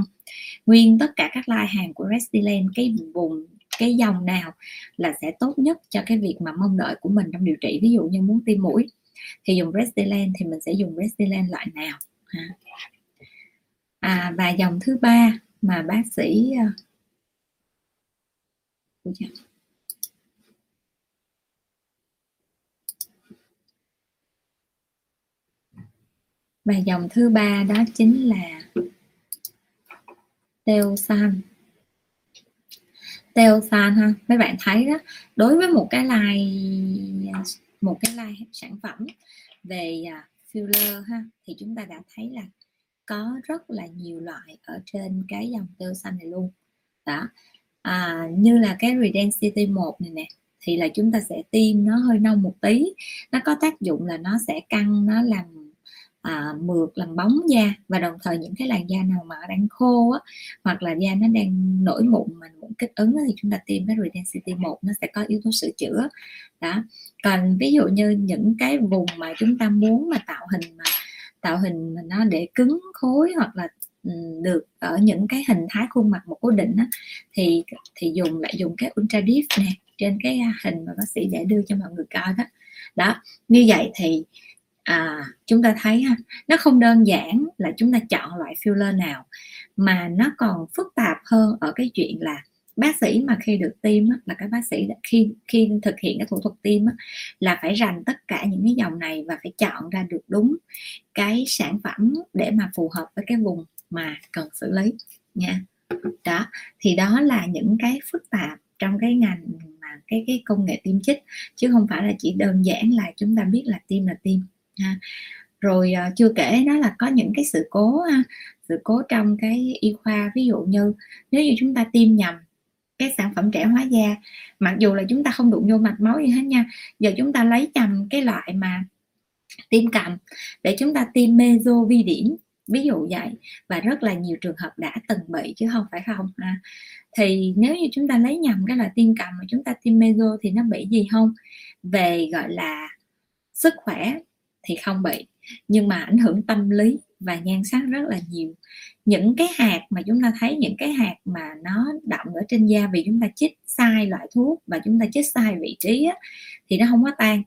S1: nguyên tất cả các lai hàng của Restylane cái vùng cái dòng nào là sẽ tốt nhất cho cái việc mà mong đợi của mình trong điều trị. Ví dụ như muốn tiêm mũi thì dùng Restylane thì mình sẽ dùng Restylane loại nào? À, và dòng thứ ba mà bác sĩ uh, và dòng thứ ba đó chính là teo san. Teo san ha mấy bạn thấy đó đối với một cái line một cái line sản phẩm về à, filler ha thì chúng ta đã thấy là có rất là nhiều loại ở trên cái dòng teo xanh này luôn. Đó à, như là cái Redensity 1 này nè thì là chúng ta sẽ tiêm nó hơi nông một tí. Nó có tác dụng là nó sẽ căng nó làm à, mượt làm bóng da và đồng thời những cái làn da nào mà đang khô á hoặc là da nó đang nổi mụn mà mụn kích ứng thì chúng ta tiêm cái Redensity 1 nó sẽ có yếu tố sửa chữa. Đó. Còn ví dụ như những cái vùng mà chúng ta muốn mà tạo hình mà tạo hình mà nó để cứng khối hoặc là được ở những cái hình thái khuôn mặt một cố định á, thì thì dùng lại dùng cái ultra deep nè trên cái à, hình mà bác sĩ để đưa cho mọi người coi đó. Đó. Như vậy thì à, chúng ta thấy ha nó không đơn giản là chúng ta chọn loại filler nào mà nó còn phức tạp hơn ở cái chuyện là bác sĩ mà khi được tiêm á, là các bác sĩ khi khi thực hiện cái thủ thuật tiêm á, là phải rành tất cả những cái dòng này và phải chọn ra được đúng cái sản phẩm để mà phù hợp với cái vùng mà cần xử lý nha. Đó thì đó là những cái phức tạp trong cái ngành mà cái cái công nghệ tiêm chích chứ không phải là chỉ đơn giản là chúng ta biết là tiêm là tiêm ha. Rồi uh, chưa kể đó là có những cái sự cố ha sự cố trong cái y khoa. Ví dụ như nếu như chúng ta tiêm nhầm cái sản phẩm trẻ hóa da mặc dù là chúng ta không đụng vô mạch máu gì hết nha giờ chúng ta lấy nhầm cái loại mà tiêm cầm để chúng ta tiêm meso vi điểm ví dụ vậy. Và rất là nhiều trường hợp đã từng bị chứ không phải không ha. Thì nếu như chúng ta lấy nhầm cái loại tiêm cầm mà chúng ta tiêm meso thì nó bị gì không? Về gọi là sức khỏe thì không bị. Nhưng mà ảnh hưởng tâm lý và nhan sắc rất là nhiều. Những cái hạt mà chúng ta thấy những cái hạt mà nó đậm ở trên da vì chúng ta chích sai loại thuốc và chúng ta chích sai vị trí á, thì nó không có tan.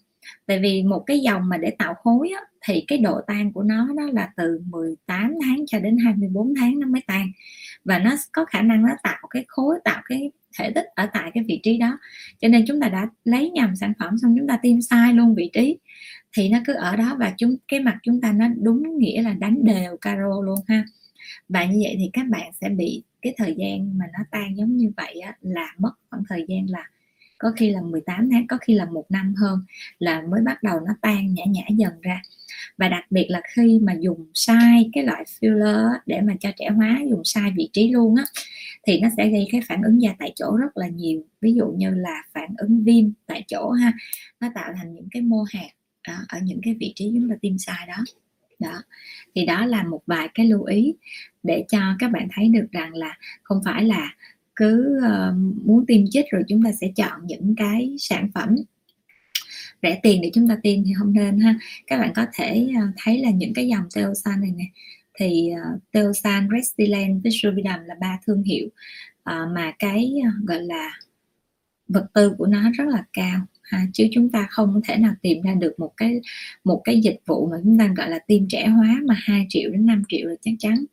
S1: Tại vì một cái dòng mà để tạo khối á, thì cái độ tan của nó đó là từ 18 tháng cho đến 24 tháng nó mới tan. Và nó có khả năng nó tạo cái khối tạo cái thể tích ở tại cái vị trí đó. Cho nên chúng ta đã lấy nhầm sản phẩm xong chúng ta tiêm sai luôn vị trí thì nó cứ ở đó và chúng cái mặt chúng ta nó đúng nghĩa là đánh đều caro luôn ha. Và như vậy thì các bạn sẽ bị cái thời gian mà nó tan giống như vậy á, là mất khoảng thời gian là có khi là 18 tháng có khi là một năm hơn là mới bắt đầu nó tan nhã nhã dần ra. Và đặc biệt là khi mà dùng sai cái loại filler để mà cho trẻ hóa dùng sai vị trí luôn á thì nó sẽ gây cái phản ứng da tại chỗ rất là nhiều. Ví dụ như là phản ứng viêm tại chỗ ha nó tạo thành những cái mô hạt đó, ở những cái vị trí chúng ta tiêm sai đó. Đó thì đó là một vài cái lưu ý để cho các bạn thấy được rằng là không phải là cứ ờ, muốn tiêm chích rồi chúng ta sẽ chọn những cái sản phẩm rẻ tiền để chúng ta tiêm thì không nên ha. Các bạn có thể ờ, thấy là những cái dòng Teosan này nè thì ờ, Teosan, Restylane với Suvidam là ba thương hiệu mà cái gọi là vật tư của nó rất là cao ha, chứ chúng ta không thể nào tìm ra được một cái một cái dịch vụ mà chúng ta gọi là tiêm trẻ hóa mà 2 triệu đến 5 triệu là chắc chắn.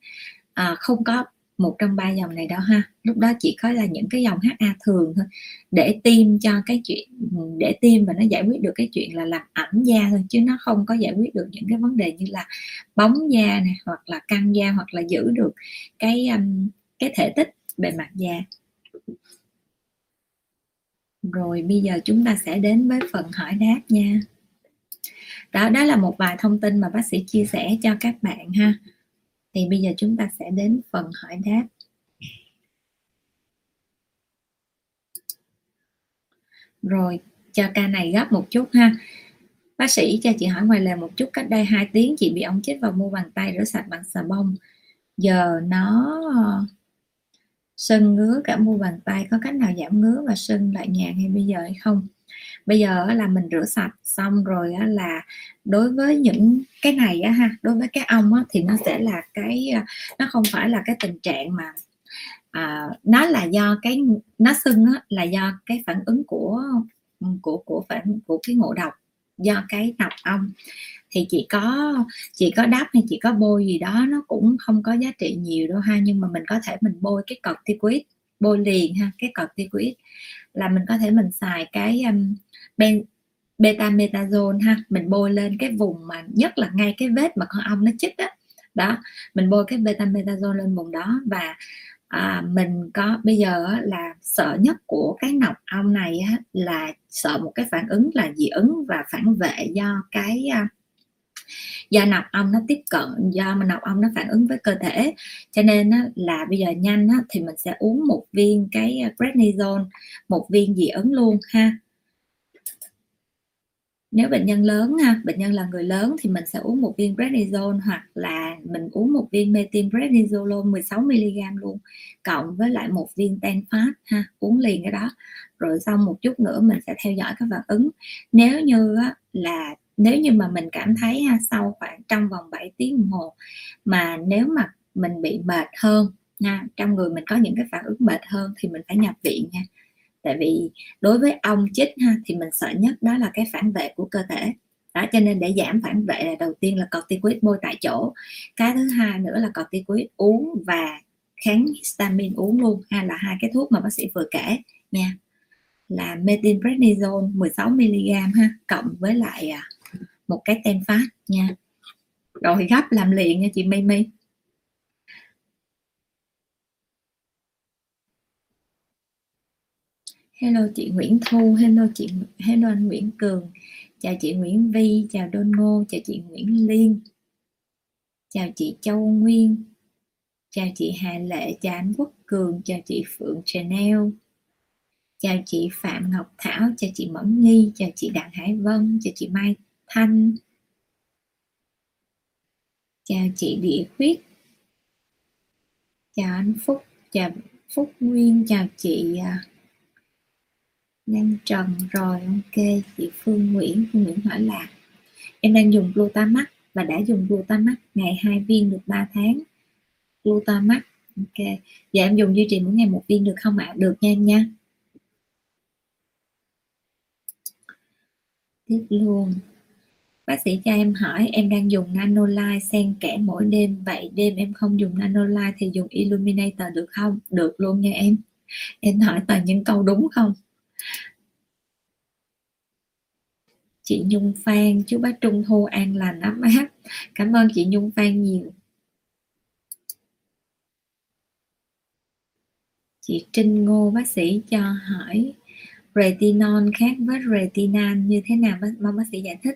S1: À, không có một trong ba dòng này đâu ha? Lúc đó chỉ có là những cái dòng HA thường thôi. Để tiêm cho cái chuyện để tiêm và nó giải quyết được cái chuyện là làm ẩm da thôi chứ nó không có giải quyết được những cái vấn đề như là bóng da này hoặc là căng da hoặc là giữ được cái um, cái thể tích bề mặt da rồi bây giờ chúng ta sẽ đến với phần hỏi đáp nha. Đó đó là một vài thông tin mà bác sĩ chia sẻ cho các bạn ha. Thì bây giờ chúng ta sẽ đến phần hỏi đáp. Rồi, cho ca này gấp một chút ha. Bác sĩ cho chị hỏi ngoài lề một chút, cách đây 2 tiếng chị bị ống chích vào mu bàn tay rửa sạch bằng xà bông. Giờ nó sưng ngứa cả mu bàn tay có cách nào giảm ngứa và sưng lại nhàn hay bây giờ hay không? Bây giờ là mình rửa sạch xong rồi là đối với những cái này á ha đối với cái ong á, thì nó sẽ là cái à, nó không phải là cái tình trạng mà à, nó là do cái nó sưng á, là do cái phản ứng của ừ, của của phản của cái ngộ độc do cái nọc ong thì chỉ có chỉ có đắp hay chỉ có bôi gì đó nó cũng không có giá trị nhiều đâu ha. Nhưng mà mình có thể mình bôi cái corticoid bôi liền ha cái corticoid là mình có thể mình xài cái um, ben beta metazone ha. Mình bôi lên cái vùng mà nhất là ngay cái vết mà con ong nó chích đó đó mình bôi cái beta metazone lên vùng đó và à, mình có bây giờ là sợ nhất của cái nọc ong này á, là sợ một cái phản ứng là dị ứng và phản vệ do cái uh, do nọc ong nó tiếp cận do mà nọc ong nó phản ứng với cơ thể. Cho nên á, là bây giờ nhanh á, thì mình sẽ uống một viên cái à, prednisone một viên dị ứng luôn ha. Nếu bệnh nhân lớn ha bệnh nhân là người lớn thì mình sẽ uống một viên prednisone hoặc là mình uống một viên methylprednisolone 16 mg luôn cộng với lại một viên tenfast ha uống liền cái đó. Rồi xong một chút nữa mình sẽ theo dõi các phản ứng. Nếu như á, là nếu như mà mình cảm thấy ha, sau khoảng trong vòng 7 tiếng đồng hồ mà nếu mà mình bị mệt hơn nha trong người mình có những cái phản ứng mệt hơn thì mình phải nhập viện nha. Tại vì đối với ong chích ha thì mình sợ nhất đó là cái phản vệ của cơ thể. Đó cho nên để giảm phản vệ là đầu tiên là corticoid bôi tại chỗ. Cái thứ hai nữa là corticoid uống và kháng histamine uống luôn ha là hai cái thuốc mà bác sĩ vừa kể nha. Là methylprednisone 16 mg ha cộng với lại à, một cái tem phát nha. Rồi gấp làm liền nha chị Mimi. Hello chị Nguyễn Thu, hello chị hello anh Nguyễn Cường, chào chị Nguyễn Vi, chào Đôn Ngô, chào chị Nguyễn Liên, chào chị Châu Nguyên, chào chị Hà Lệ, chào anh Quốc Cường, chào chị Phượng Chanel, chào chị Phạm Ngọc Thảo chào chị Mẫn Nhi chào chị Đặng Hải Vân chào chị Mai Thanh. Chào chị Địa Khuyết. Chào anh Phúc chào Phúc Nguyên chào chị à, Lan Trần. Rồi ok chị Phương Nguyễn Phương Nguyễn hỏi là em đang dùng Glutamax và đã dùng Glutamax ngày 2 viên được 3 tháng. Glutamax ok. Giờ em dùng duy trì mỗi ngày một viên được không ạ? À? được nha em nha. Tiếp luôn bác sĩ cho em hỏi, em đang dùng Nanolite xen kẽ mỗi đêm, vậy đêm em không dùng Nanolite thì dùng illuminator được không? Được luôn nha em. Em hỏi toàn những câu đúng không? Chị Nhung Phan, chú bác Trung Thu an lành ấm áp cảm ơn chị Nhung Phan nhiều. Chị Trinh Ngô, bác sĩ cho hỏi retinol khác với retinal như thế nào? Mong bác sĩ giải thích.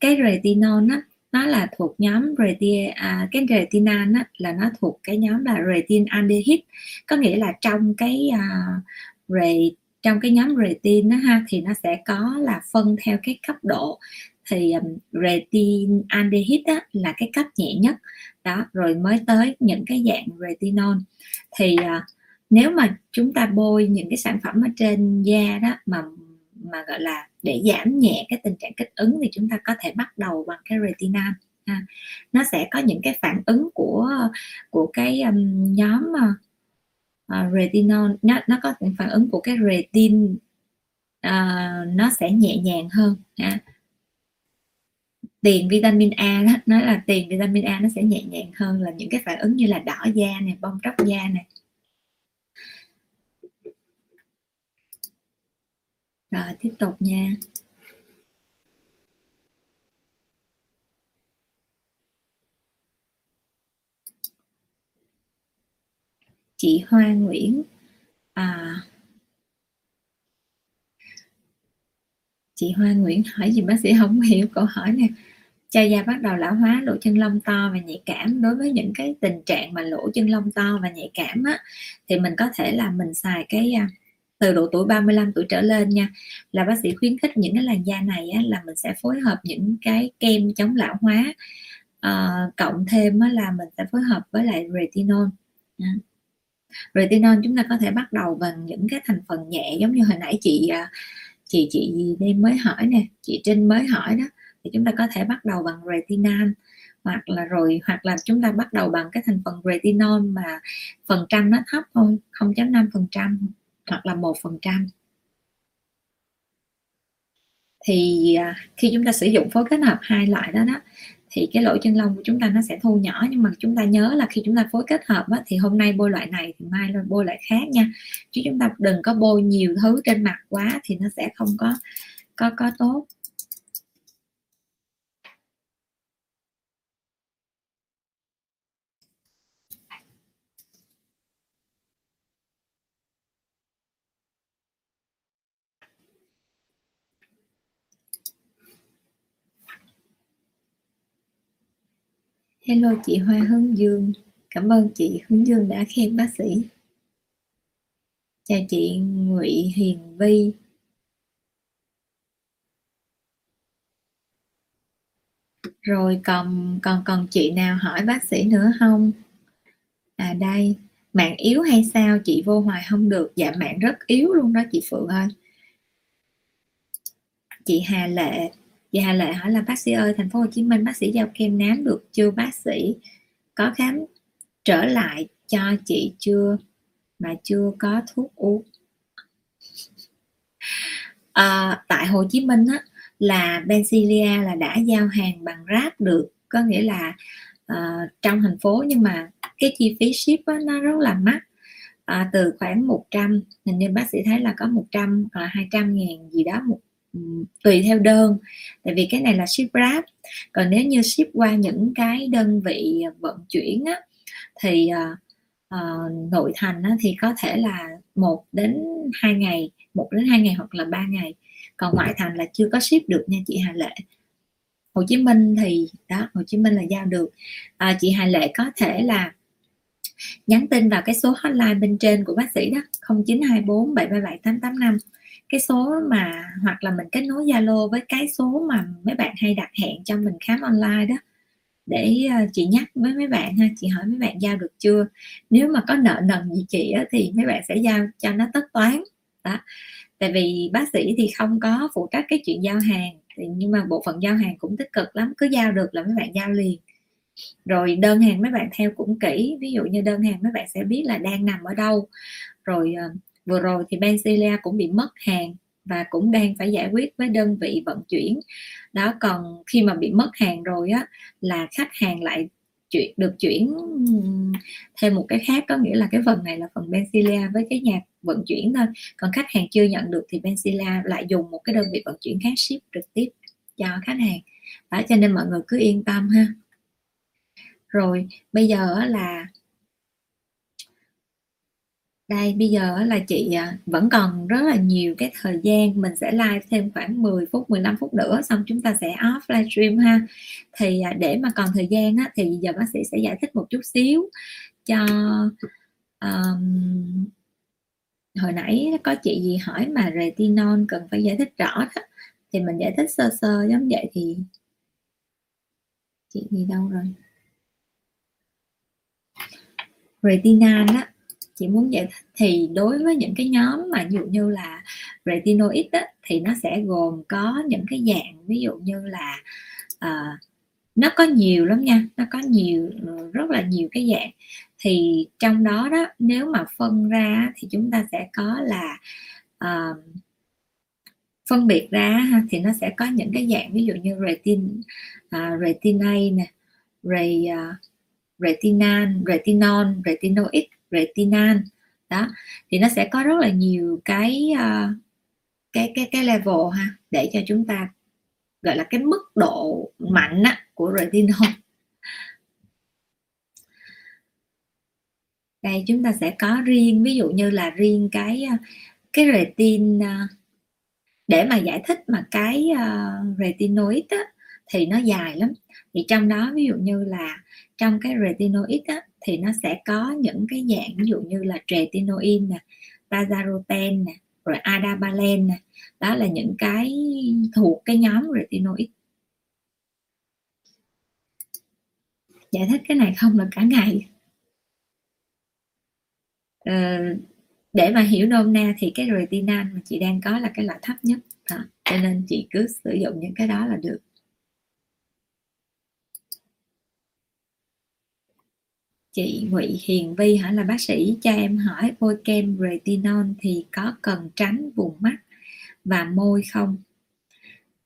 S1: Cái retinol á nó là thuộc nhóm retin à, cái retinal á, là nó thuộc cái nhóm là retin aldehyde. Có nghĩa là trong cái à, re, trong cái nhóm retin đó ha thì nó sẽ có là phân theo cái cấp độ. Thì um, retin aldehyde á, là cái cấp nhẹ nhất. Đó rồi mới tới những cái dạng retinol. Thì uh, nếu mà chúng ta bôi những cái sản phẩm ở trên da đó mà mà gọi là để giảm nhẹ cái tình trạng kích ứng thì chúng ta có thể bắt đầu bằng cái retinol ha. nó sẽ có những cái phản ứng của của cái um, nhóm uh, retinol. Nó nó có những phản ứng của cái retin uh, nó sẽ nhẹ nhàng hơn ha. Tiền vitamin A đó nói là tiền vitamin A nó sẽ nhẹ nhàng hơn là những cái phản ứng như là đỏ da này bong tróc da này rồi tiếp tục nha. Chị Hoa Nguyễn à, chị Hoa Nguyễn hỏi gì bác sĩ không hiểu câu hỏi nè cha da bắt đầu lão hóa lỗ chân lông to và nhạy cảm. Đối với những cái tình trạng mà lỗ chân lông to và nhạy cảm á thì mình có thể là mình xài cái à, từ độ tuổi 35 tuổi trở lên nha. Là bác sĩ khuyến khích những cái làn da này á, là mình sẽ phối hợp những cái kem chống lão hóa à, cộng thêm á, là mình sẽ phối hợp với lại retinol. À. retinol chúng ta có thể bắt đầu bằng những cái thành phần nhẹ giống như hồi nãy chị à, chị chị gì đây mới hỏi nè chị Trinh mới hỏi đó. Thì chúng ta có thể bắt đầu bằng retinol hoặc là rồi hoặc là chúng ta bắt đầu bằng cái thành phần retinol mà phần trăm nó thấp thôi 0.5 phần trăm hoặc là một phần trăm. Thì à, khi chúng ta sử dụng phối kết hợp hai loại đó đó thì cái lỗ chân lông của chúng ta nó sẽ thu nhỏ nhưng mà chúng ta nhớ là khi chúng ta phối kết hợp á, thì hôm nay bôi loại này thì mai bôi loại khác nha. Chứ chúng ta đừng có bôi nhiều thứ trên mặt quá thì nó sẽ không có có có tốt. Hello chị Hoa Hướng Dương Cảm ơn chị Hướng Dương đã khen bác sĩ Chào chị Ngụy Hiền Vi Rồi còn còn còn chị nào hỏi bác sĩ nữa không? À đây, mạng yếu hay sao chị vô hoài không được? Dạ mạng rất yếu luôn đó chị Phượng ơi. Chị Hà Lệ Chị Hà Lệ hỏi là bác sĩ ơi, thành phố Hồ Chí Minh bác sĩ giao kem nám được chưa bác sĩ? Có khám trở lại cho chị chưa mà chưa có thuốc uống. À, tại Hồ Chí Minh á, là Benzilia là đã giao hàng bằng Grab được, có nghĩa là uh, trong thành phố nhưng mà cái chi phí ship á, nó rất là mắc à, từ khoảng 100 hình như bác sĩ thấy là có 100 hoặc là 200 ngàn gì đó một Ừ, tùy theo đơn. Tại vì cái này là ship grab. Còn nếu như ship qua những cái đơn vị vận chuyển á, thì uh, uh, nội thành á, thì có thể là một đến hai ngày một đến hai ngày hoặc là ba ngày. Còn ngoại thành là chưa có ship được nha chị Hà Lệ. Hồ Chí Minh thì đó Hồ Chí Minh là giao được. À, chị Hà Lệ có thể là nhắn tin vào cái số hotline bên trên của bác sĩ đó 0924 737 885 cái số mà hoặc là mình kết nối Zalo với cái số mà mấy bạn hay đặt hẹn cho mình khám online đó để ờ, chị nhắc với mấy bạn ha chị hỏi mấy bạn giao được chưa? Nếu mà có nợ nần gì chị á, thì mấy bạn sẽ giao cho nó tất toán. Đó tại vì bác sĩ thì không có phụ trách cái chuyện giao hàng thì nhưng mà bộ phận giao hàng cũng tích cực lắm cứ giao được là mấy bạn giao liền. Rồi đơn hàng mấy bạn theo cũng kỹ ví dụ như đơn hàng mấy bạn sẽ biết là đang nằm ở đâu. Rồi uh, vừa rồi thì Benzilla cũng bị mất hàng và cũng đang phải giải quyết với đơn vị vận chuyển. Đó, còn khi mà bị mất hàng rồi á, là khách hàng lại chuyển, được chuyển thêm một cái khác, có nghĩa là cái phần này là phần Benzilla với cái nhà vận chuyển thôi. Còn khách hàng chưa nhận được thì Benzilla lại dùng một cái đơn vị vận chuyển khác ship trực tiếp cho khách hàng. Đó, cho nên mọi người cứ yên tâm ha. Rồi, bây giờ là đây bây giờ là chị à, vẫn còn rất là nhiều cái thời gian mình sẽ live thêm khoảng 10 phút 15 phút nữa xong chúng ta sẽ off livestream ha. Thì à, để mà còn thời gian á, thì giờ bác sĩ sẽ giải thích một chút xíu cho um, hồi nãy có chị gì hỏi mà retinol cần phải giải thích rõ đó thì mình giải thích sơ sơ giống vậy thì chị gì đâu rồi? Retinol á chị muốn giải thích thì đối với những cái nhóm mà ví dụ như là retinoid á, thì nó sẽ gồm có những cái dạng ví dụ như là uh, nó có nhiều lắm nha nó có nhiều ờ, rất là nhiều cái dạng. Thì trong đó đó nếu mà phân ra thì chúng ta sẽ có là uh, phân biệt ra ha, thì nó sẽ có những cái dạng ví dụ như retin uh, retinase nè re, uh, retinan retinol retinoid retinal. Đó thì nó sẽ có rất là nhiều cái uh, cái cái cái level ha để cho chúng ta gọi là cái mức độ mạnh á, của retinol đây chúng ta sẽ có riêng ví dụ như là riêng cái ờ, cái retin ờ, để mà giải thích mà cái uh, retinoid á, thì nó dài lắm. Thì trong đó ví dụ như là trong cái retinoid á, thì nó sẽ có những cái dạng ví dụ như là tretinoin nè tazarotene nè rồi adabalen nè. Đó là những cái thuộc cái nhóm retinoid giải thích cái này không là cả ngày. Ờ, để mà hiểu nôm na thì cái retinal mà chị đang có là cái loại thấp nhất. Đó. cho nên chị cứ sử dụng những cái đó là được. Chị Ngụy Hiền Vi hả? Là bác sĩ cho em hỏi bôi kem retinol thì có cần tránh vùng mắt và môi không?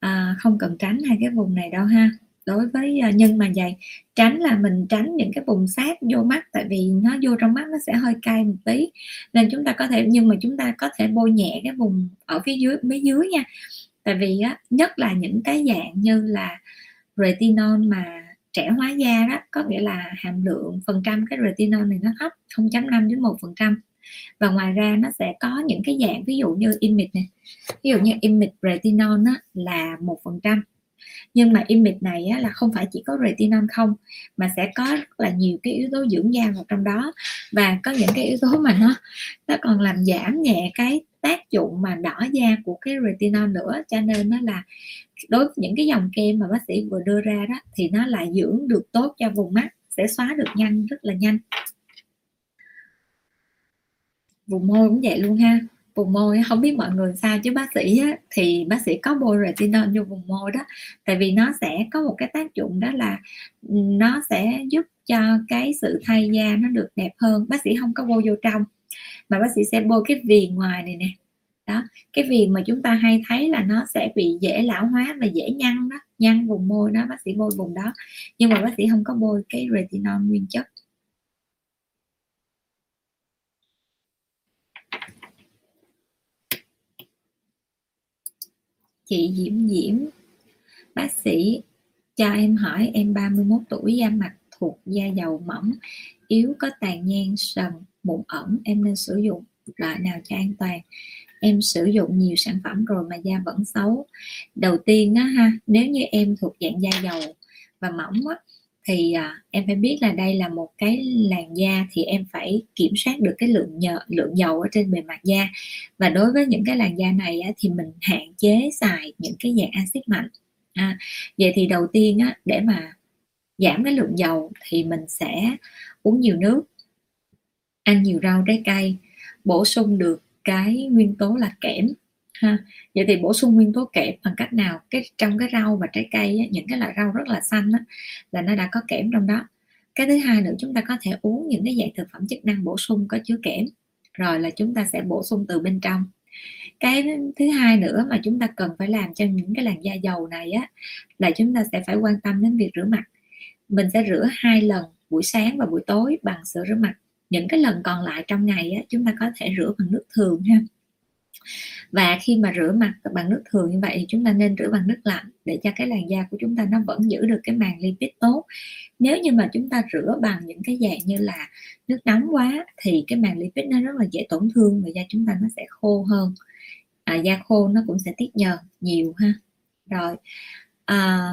S1: À, không cần tránh hai cái vùng này đâu ha. Đối với à, nhân mà dày tránh là mình tránh những cái vùng sát vô mắt tại vì nó vô trong mắt nó sẽ hơi cay một tí. Nên chúng ta có thể nhưng mà chúng ta có thể bôi nhẹ cái vùng ở phía dưới mấy dưới nha. Tại vì á, nhất là những cái dạng như là retinol mà trẻ hóa da đó có nghĩa là hàm lượng phần trăm cái retinol này nó thấp 0.5 đến 1 phần trăm. Và ngoài ra nó sẽ có những cái dạng ví dụ như imid này. Ví dụ như imid retinol á, là một phần trăm. Nhưng mà imid này á, là không phải chỉ có retinol không mà sẽ có rất là nhiều cái yếu tố dưỡng da vào trong đó. Và có những cái yếu tố mà nó nó còn làm giảm nhẹ cái tác dụng mà đỏ da của cái retinol nữa. Cho nên nó là đối với những cái dòng kem mà bác sĩ vừa đưa ra đó thì nó lại dưỡng được tốt cho vùng mắt sẽ xóa được nhanh rất là nhanh. Vùng môi cũng vậy luôn ha. Vùng môi không biết mọi người sao chứ bác sĩ á, thì bác sĩ có bôi retinol vô vùng môi đó tại vì nó sẽ có một cái tác dụng đó là ừ, nó sẽ giúp cho cái sự thay da nó được đẹp hơn. Bác sĩ không có bôi vô trong mà bác sĩ sẽ bôi cái viền ngoài này nè. Đó, cái viền mà chúng ta hay thấy là nó sẽ bị dễ lão hóa và dễ nhăn đó, nhăn vùng môi đó, bác sĩ bôi vùng đó. Nhưng mà bác sĩ không có bôi cái retinol nguyên chất. Chị Diễm Diễm, bác sĩ cho em hỏi, em 31 tuổi, da mặt thuộc da dầu mỏng yếu có tàn nhang sần mụn ẩn em nên sử dụng loại nào cho an toàn? Em sử dụng nhiều sản phẩm rồi mà da vẫn xấu. Đầu tiên á ha nếu như em thuộc dạng da dầu và mỏng á thì à, em phải biết là đây là một cái làn da thì em phải kiểm soát được cái lượng nhờ, lượng dầu ở trên bề mặt da. Và đối với những cái làn da này á, thì mình hạn chế xài những cái dạng axit mạnh. À, vậy thì đầu tiên á, để mà giảm cái lượng dầu thì mình sẽ uống nhiều nước ăn nhiều rau trái cây bổ sung được cái nguyên tố là kẽm ha. Vậy thì bổ sung nguyên tố kẽm bằng cách nào? Cái trong cái rau và trái cây á, những cái loại rau rất là xanh á, là nó đã có kẽm trong đó. Cái thứ hai nữa chúng ta có thể uống những cái dạng thực phẩm chức năng bổ sung có chứa kẽm rồi là chúng ta sẽ bổ sung từ bên trong. Cái thứ hai nữa mà chúng ta cần phải làm cho những cái làn da dầu này á là chúng ta sẽ phải quan tâm đến việc rửa mặt mình sẽ rửa hai lần buổi sáng và buổi tối bằng sữa rửa mặt. Những cái lần còn lại trong ngày á, chúng ta có thể rửa bằng nước thường ha. Và khi mà rửa mặt bằng nước thường như vậy thì chúng ta nên rửa bằng nước lạnh để cho cái làn da của chúng ta nó vẫn giữ được cái màng lipid tốt. Nếu như mà chúng ta rửa bằng những cái dạng như là nước nóng quá thì cái màng lipid nó rất là dễ tổn thương và da chúng ta nó sẽ khô hơn. À, da khô nó cũng sẽ tiết nhờn nhiều ha. Rồi à,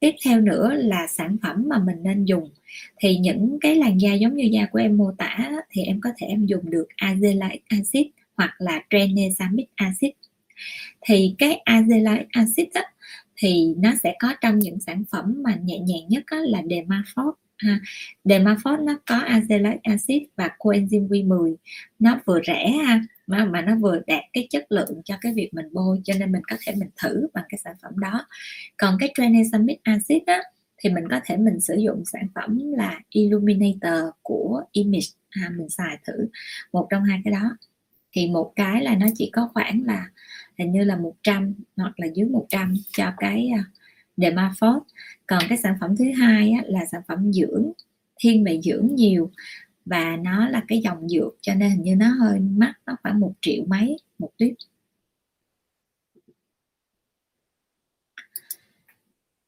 S1: tiếp theo nữa là sản phẩm mà mình nên dùng. Thì những cái làn da giống như da của em mô tả thì em có thể em dùng được azelaic acid hoặc là tranexamic acid. Thì cái azelaic acid á, thì nó sẽ có trong những sản phẩm mà nhẹ nhàng nhất á, là Demafort ha. Demafort nó có azelaic acid và coenzyme Q10 nó vừa rẻ ha mà, mà nó vừa đạt cái chất lượng cho cái việc mình bôi cho nên mình có thể mình thử bằng cái sản phẩm đó. Còn cái tranexamic acid á, thì mình có thể mình sử dụng sản phẩm là Illuminator của Image. À, mình xài thử một trong hai cái đó. Thì một cái là nó chỉ có khoảng là hình như là 100 hoặc là dưới 100 cho cái à, Demaphos Dermafort còn cái sản phẩm thứ hai á, là sản phẩm dưỡng thiên về dưỡng nhiều và nó là cái dòng dược, cho nên hình như nó hơi mắc, nó khoảng một triệu mấy một tuyết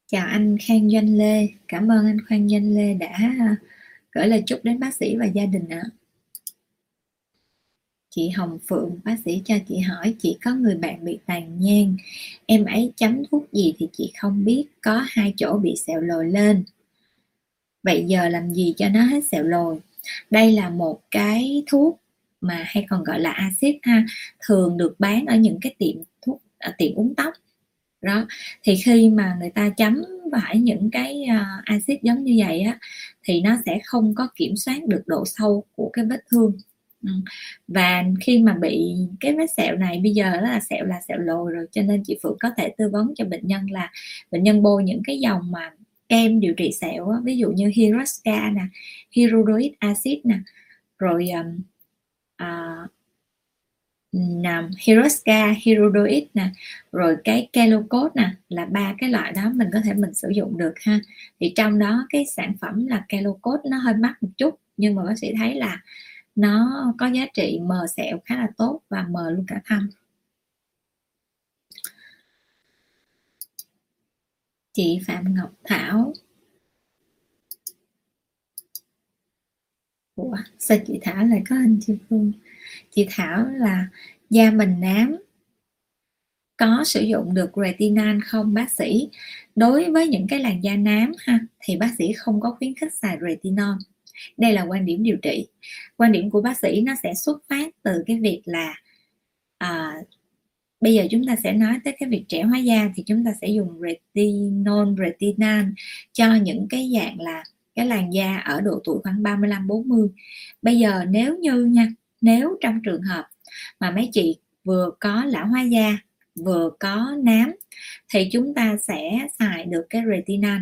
S1: chào anh Khang Doanh Lê. Cảm ơn anh Khang Doanh Lê đã à, gửi lời chúc đến bác sĩ và gia đình ạ. Chị Hồng Phượng, bác sĩ cho chị hỏi, chị có người bạn bị tàn nhang, em ấy chấm thuốc gì thì chị không biết, có hai chỗ bị sẹo lồi lên. Vậy giờ làm gì cho nó hết sẹo lồi? Đây là một cái thuốc mà hay còn gọi là axit ha thường được bán ở những cái tiệm thuốc à, tiệm uống tóc đó thì khi mà người ta chấm phải những cái uh, axit giống như vậy á thì nó sẽ không có kiểm soát được độ sâu của cái vết thương ừ. và khi mà bị cái vết sẹo này bây giờ là sẹo là sẹo lồi rồi cho nên chị Phượng có thể tư vấn cho bệnh nhân là bệnh nhân bôi những cái dòng mà kem điều trị sẹo á, ví dụ như Hirosca nè Hyaluronate acid nè rồi um, uh, um, Hirosca, Hyaluronate nè, rồi cái Kelocode nè là ba cái loại đó mình có thể mình sử dụng được ha. Thì trong đó cái sản phẩm là Kelocode nó hơi mắc một chút nhưng mà bác sĩ thấy là nó có giá trị mờ sẹo khá là tốt và mờ luôn cả thâm. Chị Phạm Ngọc Thảo. Ủa, sao chị Thảo lại có hình chữ Phương chị Thảo là da mình nám. Có sử dụng được retinol không bác sĩ? Đối với những cái làn da nám ha thì bác sĩ không có khuyến khích xài retinol. Đây là quan điểm điều trị. Quan điểm của bác sĩ nó sẽ xuất phát từ cái việc là à, bây giờ chúng ta sẽ nói tới cái việc trẻ hóa da thì chúng ta sẽ dùng retinol retinal cho những cái dạng là cái làn da ở độ tuổi khoảng 35 40 bây giờ nếu như nha, nếu trong trường hợp mà mấy chị vừa có lão hóa da, vừa có nám thì chúng ta sẽ xài được cái retinal.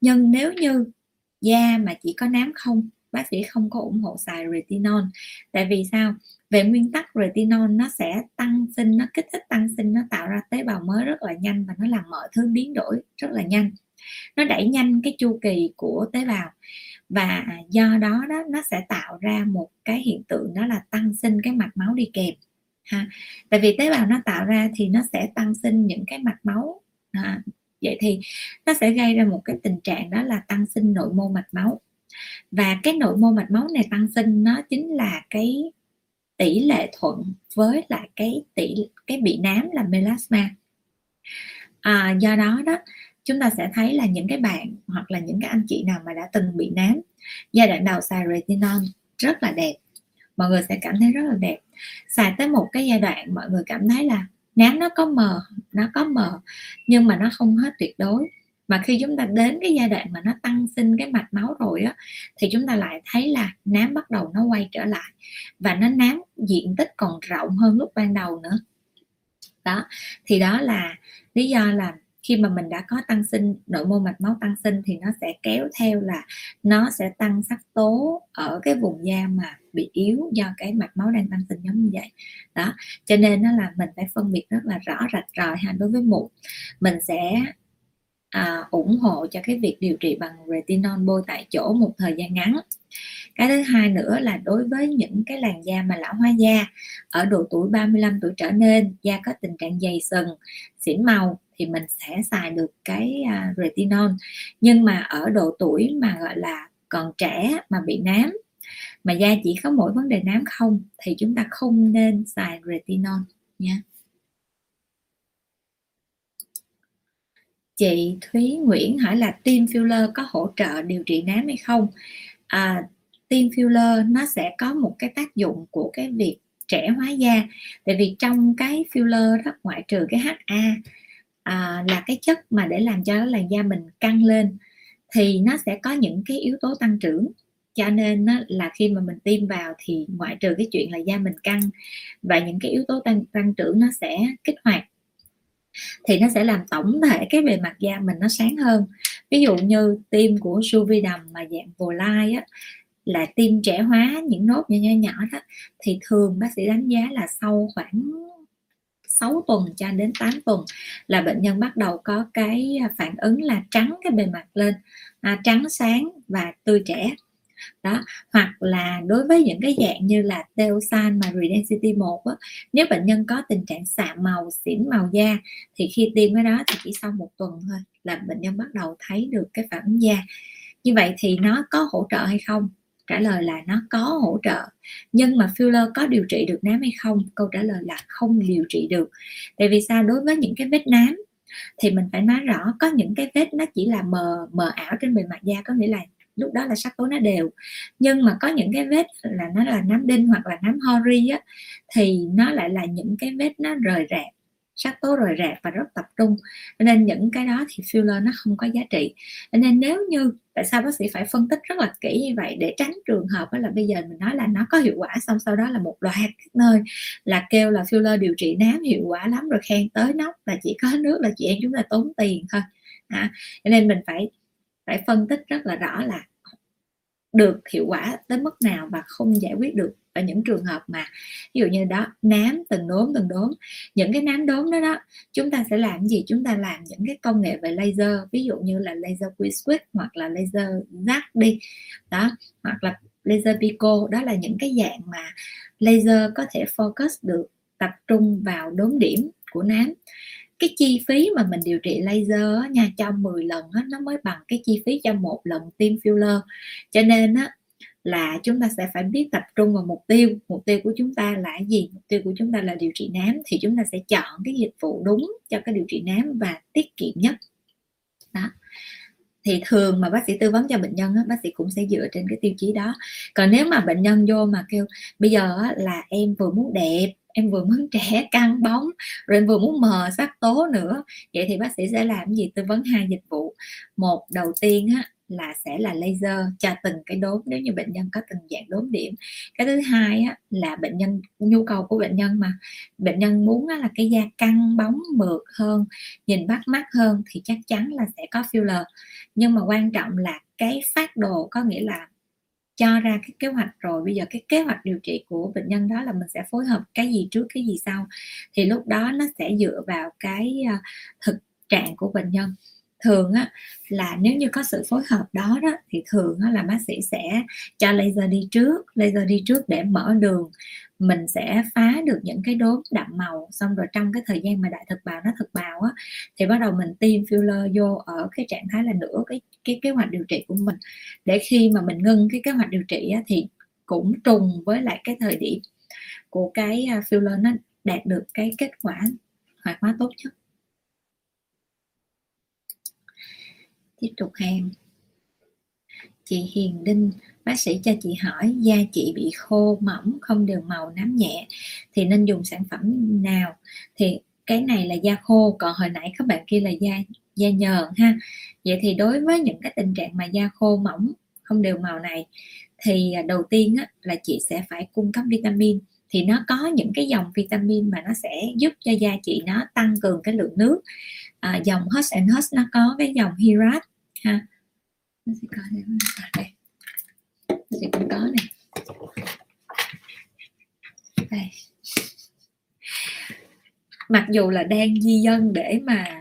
S1: nhưng nếu như da mà chỉ có nám không, bác sĩ không có ủng hộ xài retinol. Tại vì sao? Về nguyên tắc retinol nó sẽ tăng sinh, nó kích thích tăng sinh, nó tạo ra tế bào mới rất là nhanh và nó làm mọi thứ biến đổi rất là nhanh. Nó đẩy nhanh cái chu kỳ của tế bào và do đó đó, nó sẽ tạo ra một cái hiện tượng đó là tăng sinh cái mạch máu đi kèm, ha. Tại vì tế bào nó tạo ra thì nó sẽ tăng sinh những cái mạch máu, ha. vậy thì nó sẽ gây ra một cái tình trạng đó là tăng sinh nội mô mạch máu. Và cái nội mô mạch máu này tăng sinh nó chính là cái tỷ lệ thuận với lại cái tỷ cái bị nám là melasma. À, do đó đó chúng ta sẽ thấy là những cái bạn hoặc là những cái anh chị nào mà đã từng bị nám giai đoạn đầu xài retinol rất là đẹp. Mọi người sẽ cảm thấy rất là đẹp. Xài tới một cái giai đoạn mọi người cảm thấy là nám nó có mờ nó có mờ nhưng mà nó không hết tuyệt đối mà khi chúng ta đến cái giai đoạn mà nó tăng sinh cái mạch máu rồi á, thì chúng ta lại thấy là nám bắt đầu nó quay trở lại và nó nám diện tích còn rộng hơn lúc ban đầu nữa. Đó, thì đó là lý do là khi mà mình đã có tăng sinh, nội mô mạch máu tăng sinh thì nó sẽ kéo theo là nó sẽ tăng sắc tố ở cái vùng da mà bị yếu do cái mạch máu đang tăng sinh giống như vậy. Đó, cho nên nó là mình phải phân biệt rất là rõ rạch ròi ha, đối với mụn. Mình sẽ à, ủng hộ cho cái việc điều trị bằng retinol bôi tại chỗ một thời gian ngắn. Cái thứ hai nữa là đối với những cái làn da mà lão hóa da ở độ tuổi 35 tuổi trở nên da có tình trạng dày sừng xỉn màu thì mình sẽ xài được cái uh, retinol. Nhưng mà ở độ tuổi mà gọi là còn trẻ mà bị nám mà da chỉ có mỗi vấn đề nám không thì chúng ta không nên xài retinol nha. Chị Thúy Nguyễn hỏi là tiêm filler có hỗ trợ điều trị nám hay không? À, tiêm filler nó sẽ có một cái tác dụng của cái việc trẻ hóa da. Tại vì trong cái filler đó ngoại trừ cái HA à, là cái chất mà để làm cho làn da mình căng lên thì nó sẽ có những cái yếu tố tăng trưởng. Cho nên á, là khi mà mình tiêm vào thì ngoại trừ cái chuyện là da mình căng và những cái yếu tố tăng tăng trưởng nó sẽ kích hoạt thì nó sẽ làm tổng thể cái bề mặt da mình nó sáng hơn. Ví dụ như tiêm của Suvi đầm mà dạng vô lai á là tiêm trẻ hóa những nốt nhỏ nhỏ nhỏ đó thì thường bác sĩ đánh giá là sau khoảng 6 tuần cho đến 8 tuần là bệnh nhân bắt đầu có cái phản ứng là trắng cái bề mặt lên. À, trắng sáng và tươi trẻ đó hoặc là đối với những cái dạng như là teosan mà redensity 1 á, nếu bệnh nhân có tình trạng sạm màu xỉn màu da thì khi tiêm cái đó thì chỉ sau một tuần thôi là bệnh nhân bắt đầu thấy được cái phản ứng da. Như vậy thì nó có hỗ trợ hay không? Trả lời là nó có hỗ trợ. Nhưng mà filler có điều trị được nám hay không? Câu trả lời là không điều trị được. Tại vì sao? Đối với những cái vết nám thì mình phải nói rõ có những cái vết nó chỉ là mờ mờ ảo trên bề mặt da có nghĩa là lúc đó là sắc tố nó đều. Nhưng mà có những cái vết là nó là nám đinh hoặc là nám hori á thì nó lại là những cái vết nó rời rạc sắc tố rời rạc và rất tập trung. Nên những cái đó thì filler nó không có giá trị. Nên nếu như tại sao bác sĩ phải phân tích rất là kỹ như vậy để tránh trường hợp đó là bây giờ mình nói là nó có hiệu quả xong sau đó là một loạt các nơi là kêu là filler điều trị nám hiệu quả lắm rồi khen tới nóc là chỉ có nước là chị em chúng ta tốn tiền thôi. À, nên mình phải phải phân tích rất là rõ là được hiệu quả tới mức nào và không giải quyết được. Ở những trường hợp mà, ví dụ như đó, nám từng đốm từng đốm, những cái nám đốm đó đó, chúng ta sẽ làm gì? Chúng ta làm những cái công nghệ về laser, ví dụ như là laser quick hoặc là laser zac đi, đó, hoặc là laser pico, đó là những cái dạng mà laser có thể focus được tập trung vào đốm điểm của nám cái chi phí mà mình điều trị laser á, nha cho 10 lần á, nó mới bằng cái chi phí cho một lần tiêm filler. Cho nên á, là chúng ta sẽ phải biết tập trung vào mục tiêu. Mục tiêu của chúng ta là gì? Mục tiêu của chúng ta là điều trị nám thì chúng ta sẽ chọn cái dịch vụ đúng cho cái điều trị nám và tiết kiệm nhất. Đó. Thì thường mà bác sĩ tư vấn cho bệnh nhân á, bác sĩ cũng sẽ dựa trên cái tiêu chí đó. Còn nếu mà bệnh nhân vô mà kêu bây giờ á, là em vừa muốn đẹp em vừa muốn trẻ căng bóng rồi em vừa muốn mờ sắc tố nữa. Vậy thì bác sĩ sẽ làm gì? Tư vấn hai dịch vụ. Một đầu tiên á, là sẽ là laser cho từng cái đốm nếu như bệnh nhân có từng dạng đốm điểm. Cái thứ hai á, là bệnh nhân nhu cầu của bệnh nhân mà. Bệnh nhân muốn á, là cái da căng bóng mượt hơn nhìn bắt mắt hơn thì chắc chắn là sẽ có filler. Nhưng mà quan trọng là cái phát đồ có nghĩa là cho ra cái kế hoạch rồi. Bây giờ cái kế hoạch điều trị của bệnh nhân đó là mình sẽ phối hợp cái gì trước, cái gì sau. Thì lúc đó nó sẽ dựa vào cái à, thực trạng của bệnh nhân thường á là nếu như có sự phối hợp đó đó thì thường á, là bác sĩ sẽ cho laser đi trước laser đi trước để mở đường. Mình sẽ phá được những cái đốm đậm màu xong rồi trong cái thời gian mà đại thực bào nó thực bào á thì bắt đầu mình tiêm filler vô ở cái trạng thái là nửa cái cái kế hoạch điều trị của mình. Để khi mà mình ngưng cái kế hoạch điều trị á, thì cũng trùng với lại cái thời điểm của cái à, filler nó đạt được cái kết quả hoạt hóa tốt nhất. Tiếp tục hàng chị Hiền Đinh bác sĩ cho chị hỏi da chị bị khô mỏng không đều màu nám nhẹ thì nên dùng sản phẩm nào? Thì cái này là da khô còn hồi nãy các bạn kia là da da nhờn ha. Vậy thì đối với những cái tình trạng mà da khô mỏng không đều màu này thì à, đầu tiên á, là chị sẽ phải cung cấp vitamin. Thì nó có những cái dòng vitamin mà nó sẽ giúp cho da chị nó tăng cường cái lượng nước. À, dòng Hush and Hush nó có cái dòng Hirat ha. Nó sẽ có đây, đây. nó sẽ cũng có này. Đây. Mặc dù là đang di dân để mà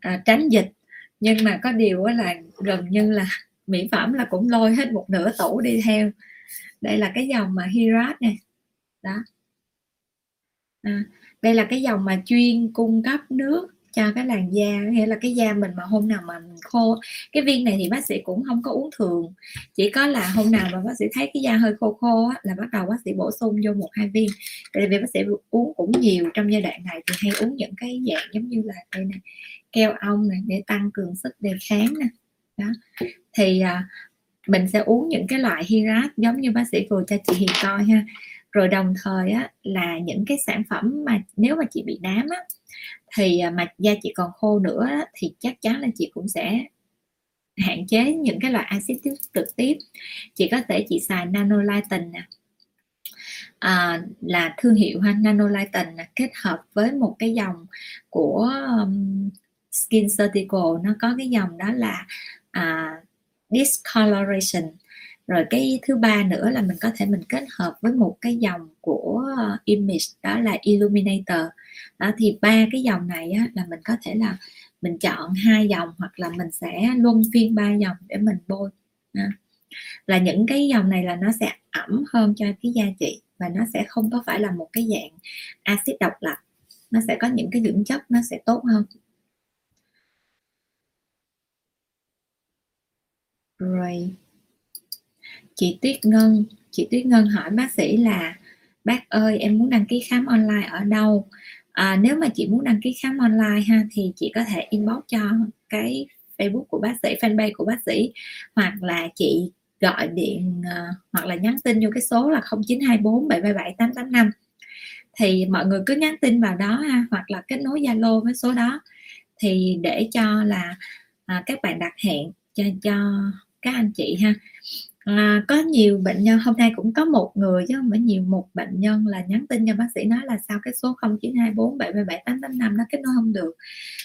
S1: à, tránh dịch nhưng mà có điều là gần như là mỹ phẩm là cũng lôi hết một nửa tủ đi theo. Đây là cái dòng mà Hirat này đó. À, đây là cái dòng mà chuyên cung cấp nước cho cái làn da nghĩa là cái da mình mà hôm nào mà mình khô cái viên này thì bác sĩ cũng không có uống thường. Chỉ có là hôm nào mà bác sĩ thấy cái da hơi khô khô á, là bắt đầu bác sĩ bổ sung vô một hai viên. Tại vì bác sĩ uống cũng nhiều trong giai đoạn này thì hay uống những cái dạng giống như là đây này keo ong này để tăng cường sức đề kháng nè. Đó. Thì à, mình sẽ uống những cái loại hirat giống như bác sĩ vừa cho chị Hiền coi ha. Rồi đồng thời á, là những cái sản phẩm mà nếu mà chị bị nám á, thì à, mà da chị còn khô nữa thì chắc chắn là chị cũng sẽ hạn chế những cái loại axit trực tiếp. Chị có thể chị xài nanolitin nè. À, là thương hiệu ha nanolitin kết hợp với một cái dòng của um, skin surgical. Nó có cái dòng đó là à, discoloration rồi cái thứ ba nữa là mình có thể mình kết hợp với một cái dòng của ờ, image đó là illuminator. Đó thì ba cái dòng này á, là mình có thể là mình chọn hai dòng hoặc là mình sẽ luân phiên ba dòng để mình bôi. Đó. là những cái dòng này là nó sẽ ẩm hơn cho cái da chị và nó sẽ không có phải là một cái dạng axit độc lập. Nó sẽ có những cái dưỡng chất nó sẽ tốt hơn. Rồi chị Tuyết Ngân. Chị Tuyết Ngân hỏi bác sĩ là bác ơi em muốn đăng ký khám online ở đâu? À, nếu mà chị muốn đăng ký khám online ha thì chị có thể inbox cho cái Facebook của bác sĩ fanpage của bác sĩ hoặc là chị gọi điện uh, hoặc là nhắn tin vô cái số là 0924 737 885 thì mọi người cứ nhắn tin vào đó ha hoặc là kết nối Zalo với số đó. Thì để cho là à, các bạn đặt hẹn cho cho các anh chị ha à, có nhiều bệnh nhân hôm nay cũng có một người chứ không phải nhiều một bệnh nhân là nhắn tin cho bác sĩ nói là sao cái số 0924 777 885 nó kết nối không được.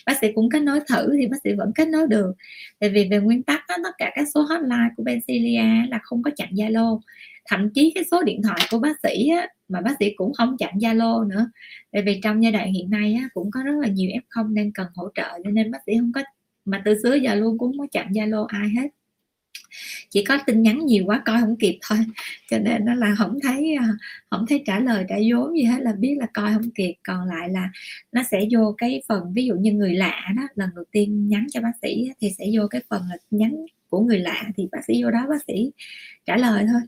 S1: Bác sĩ cũng kết nối thử thì bác sĩ vẫn kết nối được. Tại vì về nguyên tắc đó, tất cả các số hotline của Bencilia là không có chặn Zalo. Thậm chí cái số điện thoại của bác sĩ á, mà bác sĩ cũng không chặn Zalo nữa. Tại vì trong giai đoạn hiện nay á, cũng có rất là nhiều F0 đang cần hỗ trợ cho nên bác sĩ không có mà từ xưa giờ luôn cũng không có chặn Zalo ai hết chỉ có tin nhắn nhiều quá coi không kịp thôi. Cho nên nó là không thấy ờ, không thấy trả lời, trả vốn gì hết, là biết là coi không kịp. Còn lại là nó sẽ vô cái phần, ví dụ như người lạ đó, lần đầu tiên nhắn cho bác sĩ thì sẽ vô cái phần là nhắn của người lạ, thì bác sĩ vô đó bác sĩ trả lời thôi.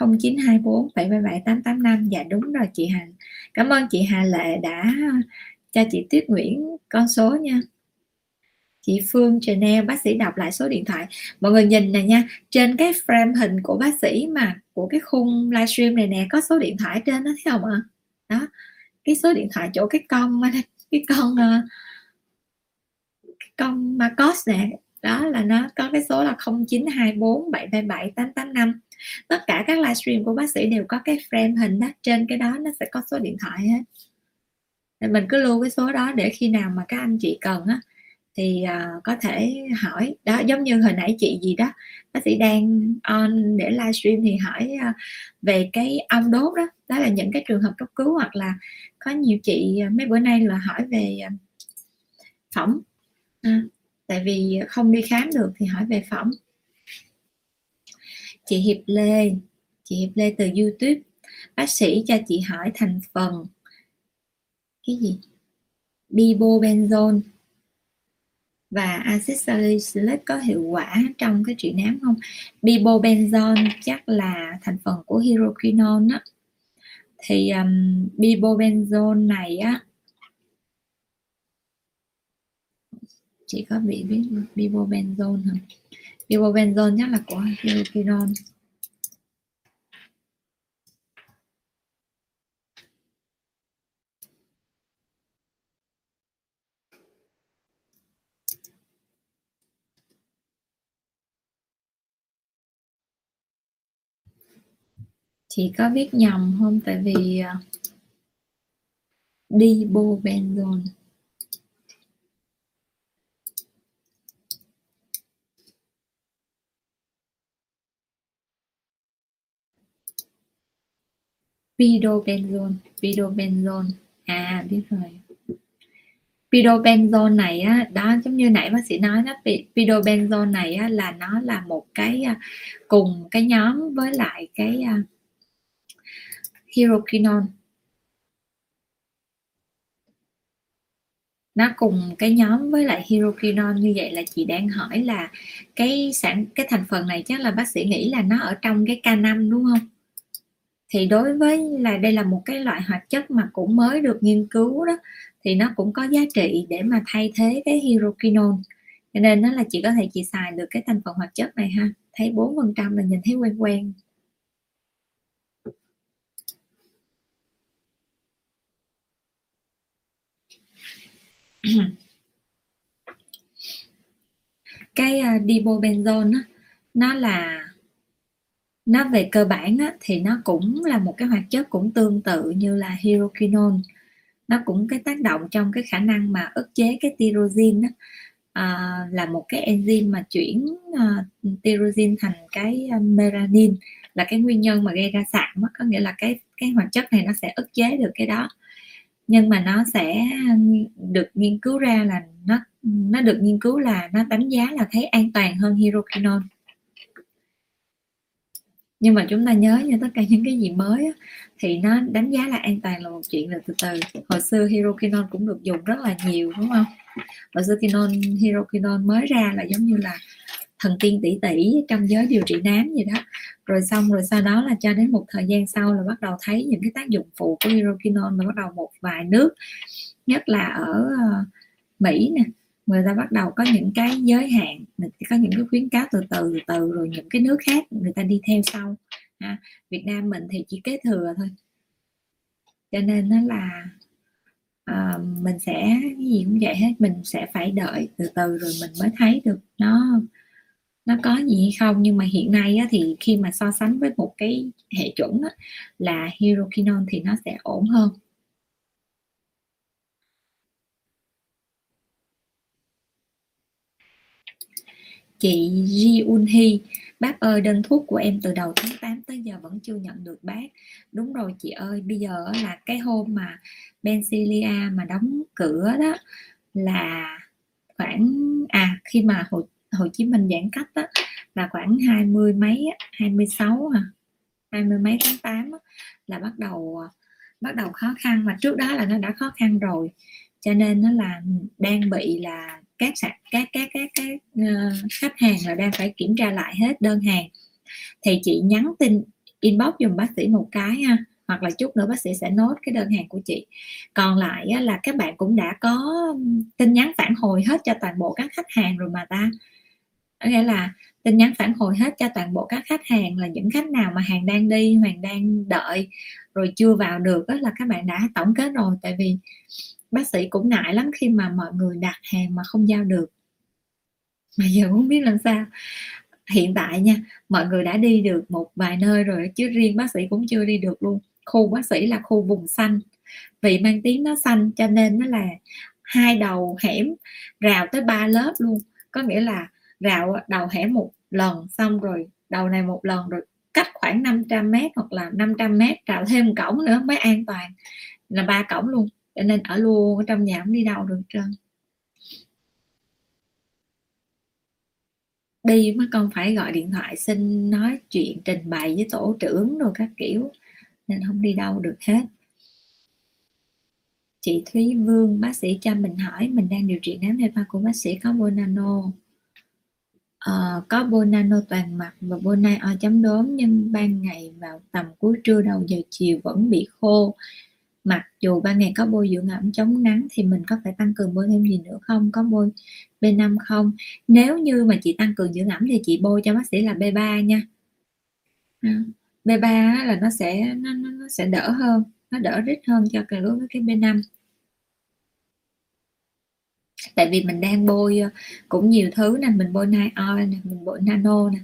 S1: 0924 777 885 dạ đúng rồi chị Hà. Cảm ơn chị Hà Lệ đã cho chị Tuyết Nguyễn con số nha chị Phương Chanel bác sĩ đọc lại số điện thoại. Mọi người nhìn này nha, trên cái frame hình của bác sĩ mà, của cái khung livestream này nè, có số điện thoại trên đó, thấy không ạ? Đó, cái số điện thoại chỗ cái con cái con ờ, cái con Marcos nè, đó là nó có cái số là 0924 777 885 tất cả các livestream của bác sĩ đều có cái frame hình đó, trên cái đó nó sẽ có số điện thoại hết. Thì mình cứ lưu cái số đó để khi nào mà các anh chị cần á thì uh, có thể hỏi. Đó giống như hồi nãy chị gì đó bác sĩ đang on để livestream thì hỏi uh, về cái ong đốt đó. Đó là những cái trường hợp cấp cứu hoặc là có nhiều chị uh, mấy bữa nay là hỏi về uh, phỏng. À, tại vì không đi khám được thì hỏi về phỏng. Chị Hiệp Lê chị Hiệp Lê từ YouTube. Bác sĩ cho chị hỏi thành phần. Cái gì? Bibobenzone và axit salicylic có hiệu quả trong cái trị nám không? Bibobenzone chắc là thành phần của hydroquinone á. Thì um, bibobenzone này á chị có bị biết bibobenzone không? Bibobenzone chắc là của hydroquinone. Chị có viết nhầm không? Tại vì à, đi bô benzone pidobenzone pidobenzone à biết rồi. Pidobenzone này á đó giống như nãy bác sĩ nói đó pidobenzone này á, là nó là một cái à, cùng cái nhóm với lại cái à, uh, hydroquinone nó cùng cái nhóm với lại hydroquinone như vậy là chị đang hỏi là cái sản cái thành phần này chắc là bác sĩ nghĩ là nó ở trong cái K5 đúng không? Thì đối với là đây là một cái loại hoạt chất mà cũng mới được nghiên cứu đó thì nó cũng có giá trị để mà thay thế cái hydroquinone. Cho nên nó là chị có thể chị xài được cái thành phần hoạt chất này ha. Thấy 4% là nhìn thấy quen quen. cái à, uh, dibobenzone á, nó là nó về cơ bản á, thì nó cũng là một cái hoạt chất cũng tương tự như là hydroquinone. Nó cũng cái tác động trong cái khả năng mà ức chế cái tyrosine á, à, là một cái enzyme mà chuyển uh, tyrosine thành cái à, melanin là cái nguyên nhân mà gây ra sạm có nghĩa là cái cái hoạt chất này nó sẽ ức chế được cái đó nhưng mà nó sẽ được nghiên cứu ra là nó nó được nghiên cứu là nó đánh giá là thấy an toàn hơn hydroquinone. Nhưng mà chúng ta nhớ như tất cả những cái gì mới á, thì nó đánh giá là an toàn là một chuyện là từ từ. Hồi xưa hydroquinone cũng được dùng rất là nhiều đúng không? Hồi xưa quinone hydroquinone mới ra là giống như là thần tiên tỷ tỷ trong giới điều trị nám gì đó. Rồi xong rồi sau đó là cho đến một thời gian sau là bắt đầu thấy những cái tác dụng phụ của hydroquinone mà bắt đầu một vài nước nhất là ở ờ, Mỹ nè. Người ta bắt đầu có những cái giới hạn có những cái khuyến cáo từ từ từ từ rồi những cái nước khác người ta đi theo sau ha. Việt Nam mình thì chỉ kế thừa thôi. Cho nên nó là à, mình sẽ cái gì cũng vậy hết mình sẽ phải đợi từ từ rồi mình mới thấy được nó nó có gì hay không? Nhưng mà hiện nay á, thì khi mà so sánh với một cái hệ chuẩn á, là hydroquinone thì nó sẽ ổn hơn. Chị Ji Un Hee bác ơi đơn thuốc của em từ đầu tháng 8 tới giờ vẫn chưa nhận được bác. Đúng rồi chị ơi bây giờ là cái hôm mà Bencilia mà đóng cửa đó là khoảng à khi mà hồi Hồ Chí Minh giãn cách đó, là khoảng hai mươi mấy 26 à hai mươi mấy tháng 8 á, là bắt đầu à, bắt đầu khó khăn. Mà trước đó là nó đã khó khăn rồi cho nên nó là đang bị là các các các các các, các uh, khách hàng là đang phải kiểm tra lại hết đơn hàng. Thì chị nhắn tin inbox dùm bác sĩ một cái ha hoặc là chút nữa bác sĩ sẽ nốt cái đơn hàng của chị. Còn lại là các bạn cũng đã có tin nhắn phản hồi hết cho toàn bộ các khách hàng rồi mà ta nghĩa là tin nhắn phản hồi hết cho toàn bộ các khách hàng là những khách nào mà hàng đang đi, hàng đang đợi rồi chưa vào được đó là các bạn đã tổng kết rồi. Tại vì bác sĩ cũng ngại lắm khi mà mọi người đặt hàng mà không giao được. Mà giờ không biết làm sao? Hiện tại nha, mọi người đã đi được một vài nơi rồi chứ riêng bác sĩ cũng chưa đi được luôn. Khu bác sĩ là khu vùng xanh. Vì mang tiếng nó xanh cho nên nó là hai đầu hẻm rào tới ba lớp luôn. Có nghĩa là rào đầu hẻm một lần, xong rồi đầu này một lần, rồi cách khoảng 500 mét hoặc là 500 mét, rào thêm một cổng nữa mới an toàn. Là ba cổng luôn, cho nên ở luôn ở trong nhà không đi đâu được trơn. Đi mới con phải gọi điện thoại xin nói chuyện, trình bày với tổ trưởng rồi các kiểu, nên không đi đâu được hết. Chị Thúy Vương, bác sĩ cho mình hỏi, mình đang điều trị nám hepa của bác sĩ có bonano uh, có bonano toàn mặt và bonai o chấm đốm nhưng ban ngày vào tầm cuối trưa đầu giờ chiều vẫn bị khô. Mặc dù ban ngày có bôi dưỡng ẩm chống nắng thì mình có phải tăng cường bôi thêm gì nữa không? Có bôi B5 không? Nếu như mà chị tăng cường dưỡng ẩm thì chị bôi cho bác sĩ là B3 nha. Ừ, B3 là nó sẽ nó, nó sẽ đỡ hơn nó đỡ rít hơn cho cái đối với cái B5 tại vì mình đang bôi cũng nhiều thứ nè mình bôi night oil nè mình bôi nano nè.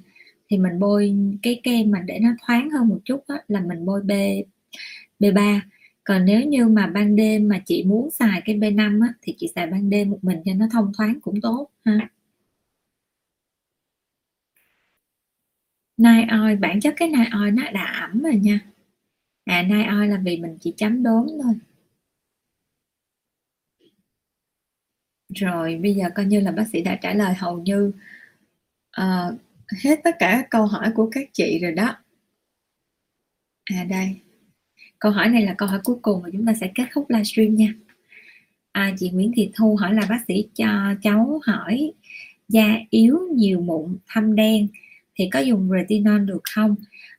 S1: Thì mình bôi cái kem mà để nó thoáng hơn một chút đó, là mình bôi B B3 còn nếu như mà ban đêm mà chị muốn xài cái B5 á, thì chị xài ban đêm một mình cho nó thông thoáng cũng tốt ha. Nai oil bản chất cái nai oil nó đã ẩm rồi nha. À nai oil là vì mình chỉ chấm đốm thôi. Rồi bây giờ coi như là bác sĩ đã trả lời hầu như uh, hết tất cả câu hỏi của các chị rồi đó. À đây. Câu hỏi này là câu hỏi cuối cùng và chúng ta sẽ kết thúc livestream nha. À, chị Nguyễn Thị Thu hỏi là bác sĩ cho cháu hỏi da yếu nhiều mụn thâm đen thì có dùng retinol được không?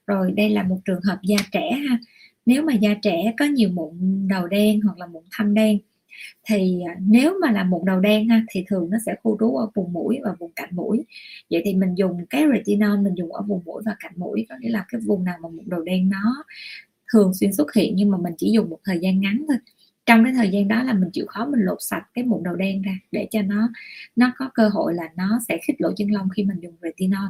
S1: Rồi đây là một trường hợp da trẻ ha. Nếu mà da trẻ có nhiều mụn đầu đen hoặc là mụn thâm đen thì à, nếu mà là mụn đầu đen ha, thì thường nó sẽ khu trú ở vùng mũi và vùng cạnh mũi. Vậy thì mình dùng cái retinol mình dùng ở vùng mũi và cạnh mũi, có nghĩa là cái vùng nào mà mụn đầu đen nó thường xuyên xuất hiện nhưng mà mình chỉ dùng một thời gian ngắn thôi. Trong cái thời gian đó là mình chịu khó mình lột sạch cái mụn đầu đen ra để cho nó nó có cơ hội là nó sẽ khích lỗ chân lông khi mình dùng retinol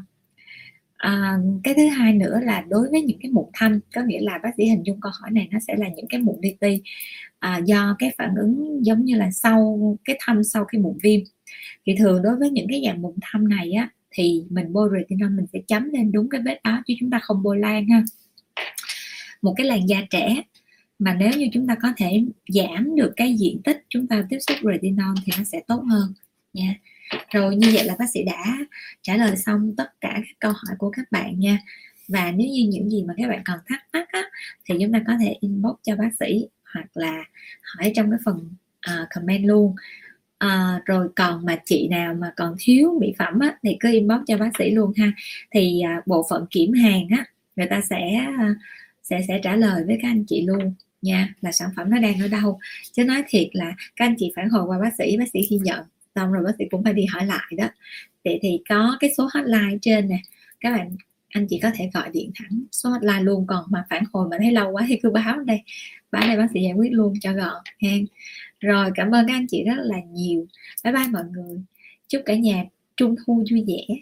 S1: à, cái thứ hai nữa là đối với những cái mụn thâm có nghĩa là bác sĩ hình dung câu hỏi này nó sẽ là những cái mụn li ti à, do cái phản ứng giống như là sau cái thâm sau khi mụn viêm. Thì thường đối với những cái dạng mụn thâm này á thì mình bôi retinol mình sẽ chấm lên đúng cái vết đó chứ chúng ta không bôi lan ha. Một cái làn da trẻ mà nếu như chúng ta có thể giảm được cái diện tích chúng ta tiếp xúc retinol thì nó sẽ tốt hơn nha rồi như vậy là bác sĩ đã trả lời xong tất cả các câu hỏi của các bạn nha. Và nếu như những gì mà các bạn còn thắc mắc á, thì chúng ta có thể inbox cho bác sĩ hoặc là hỏi trong cái phần uh, comment luôn. À, rồi còn mà chị nào mà còn thiếu mỹ phẩm á, thì cứ inbox cho bác sĩ luôn ha. Thì à, bộ phận kiểm hàng á người ta sẽ sẽ sẽ trả lời với các anh chị luôn nha là sản phẩm nó đang ở đâu. Chứ nói thiệt là các anh chị phản hồi qua bác sĩ bác sĩ khi nhận xong rồi bác sĩ cũng phải đi hỏi lại đó. Vậy thì có cái số hotline trên nè. Các bạn, anh chị có thể gọi điện thẳng, số hotline luôn. Còn mà phản hồi mà thấy lâu quá thì cứ báo đây. Báo đây bác sĩ giải quyết luôn cho gọn ha rồi, cảm ơn các anh chị rất là nhiều. Bye bye mọi người. Chúc cả nhà trung thu vui vẻ.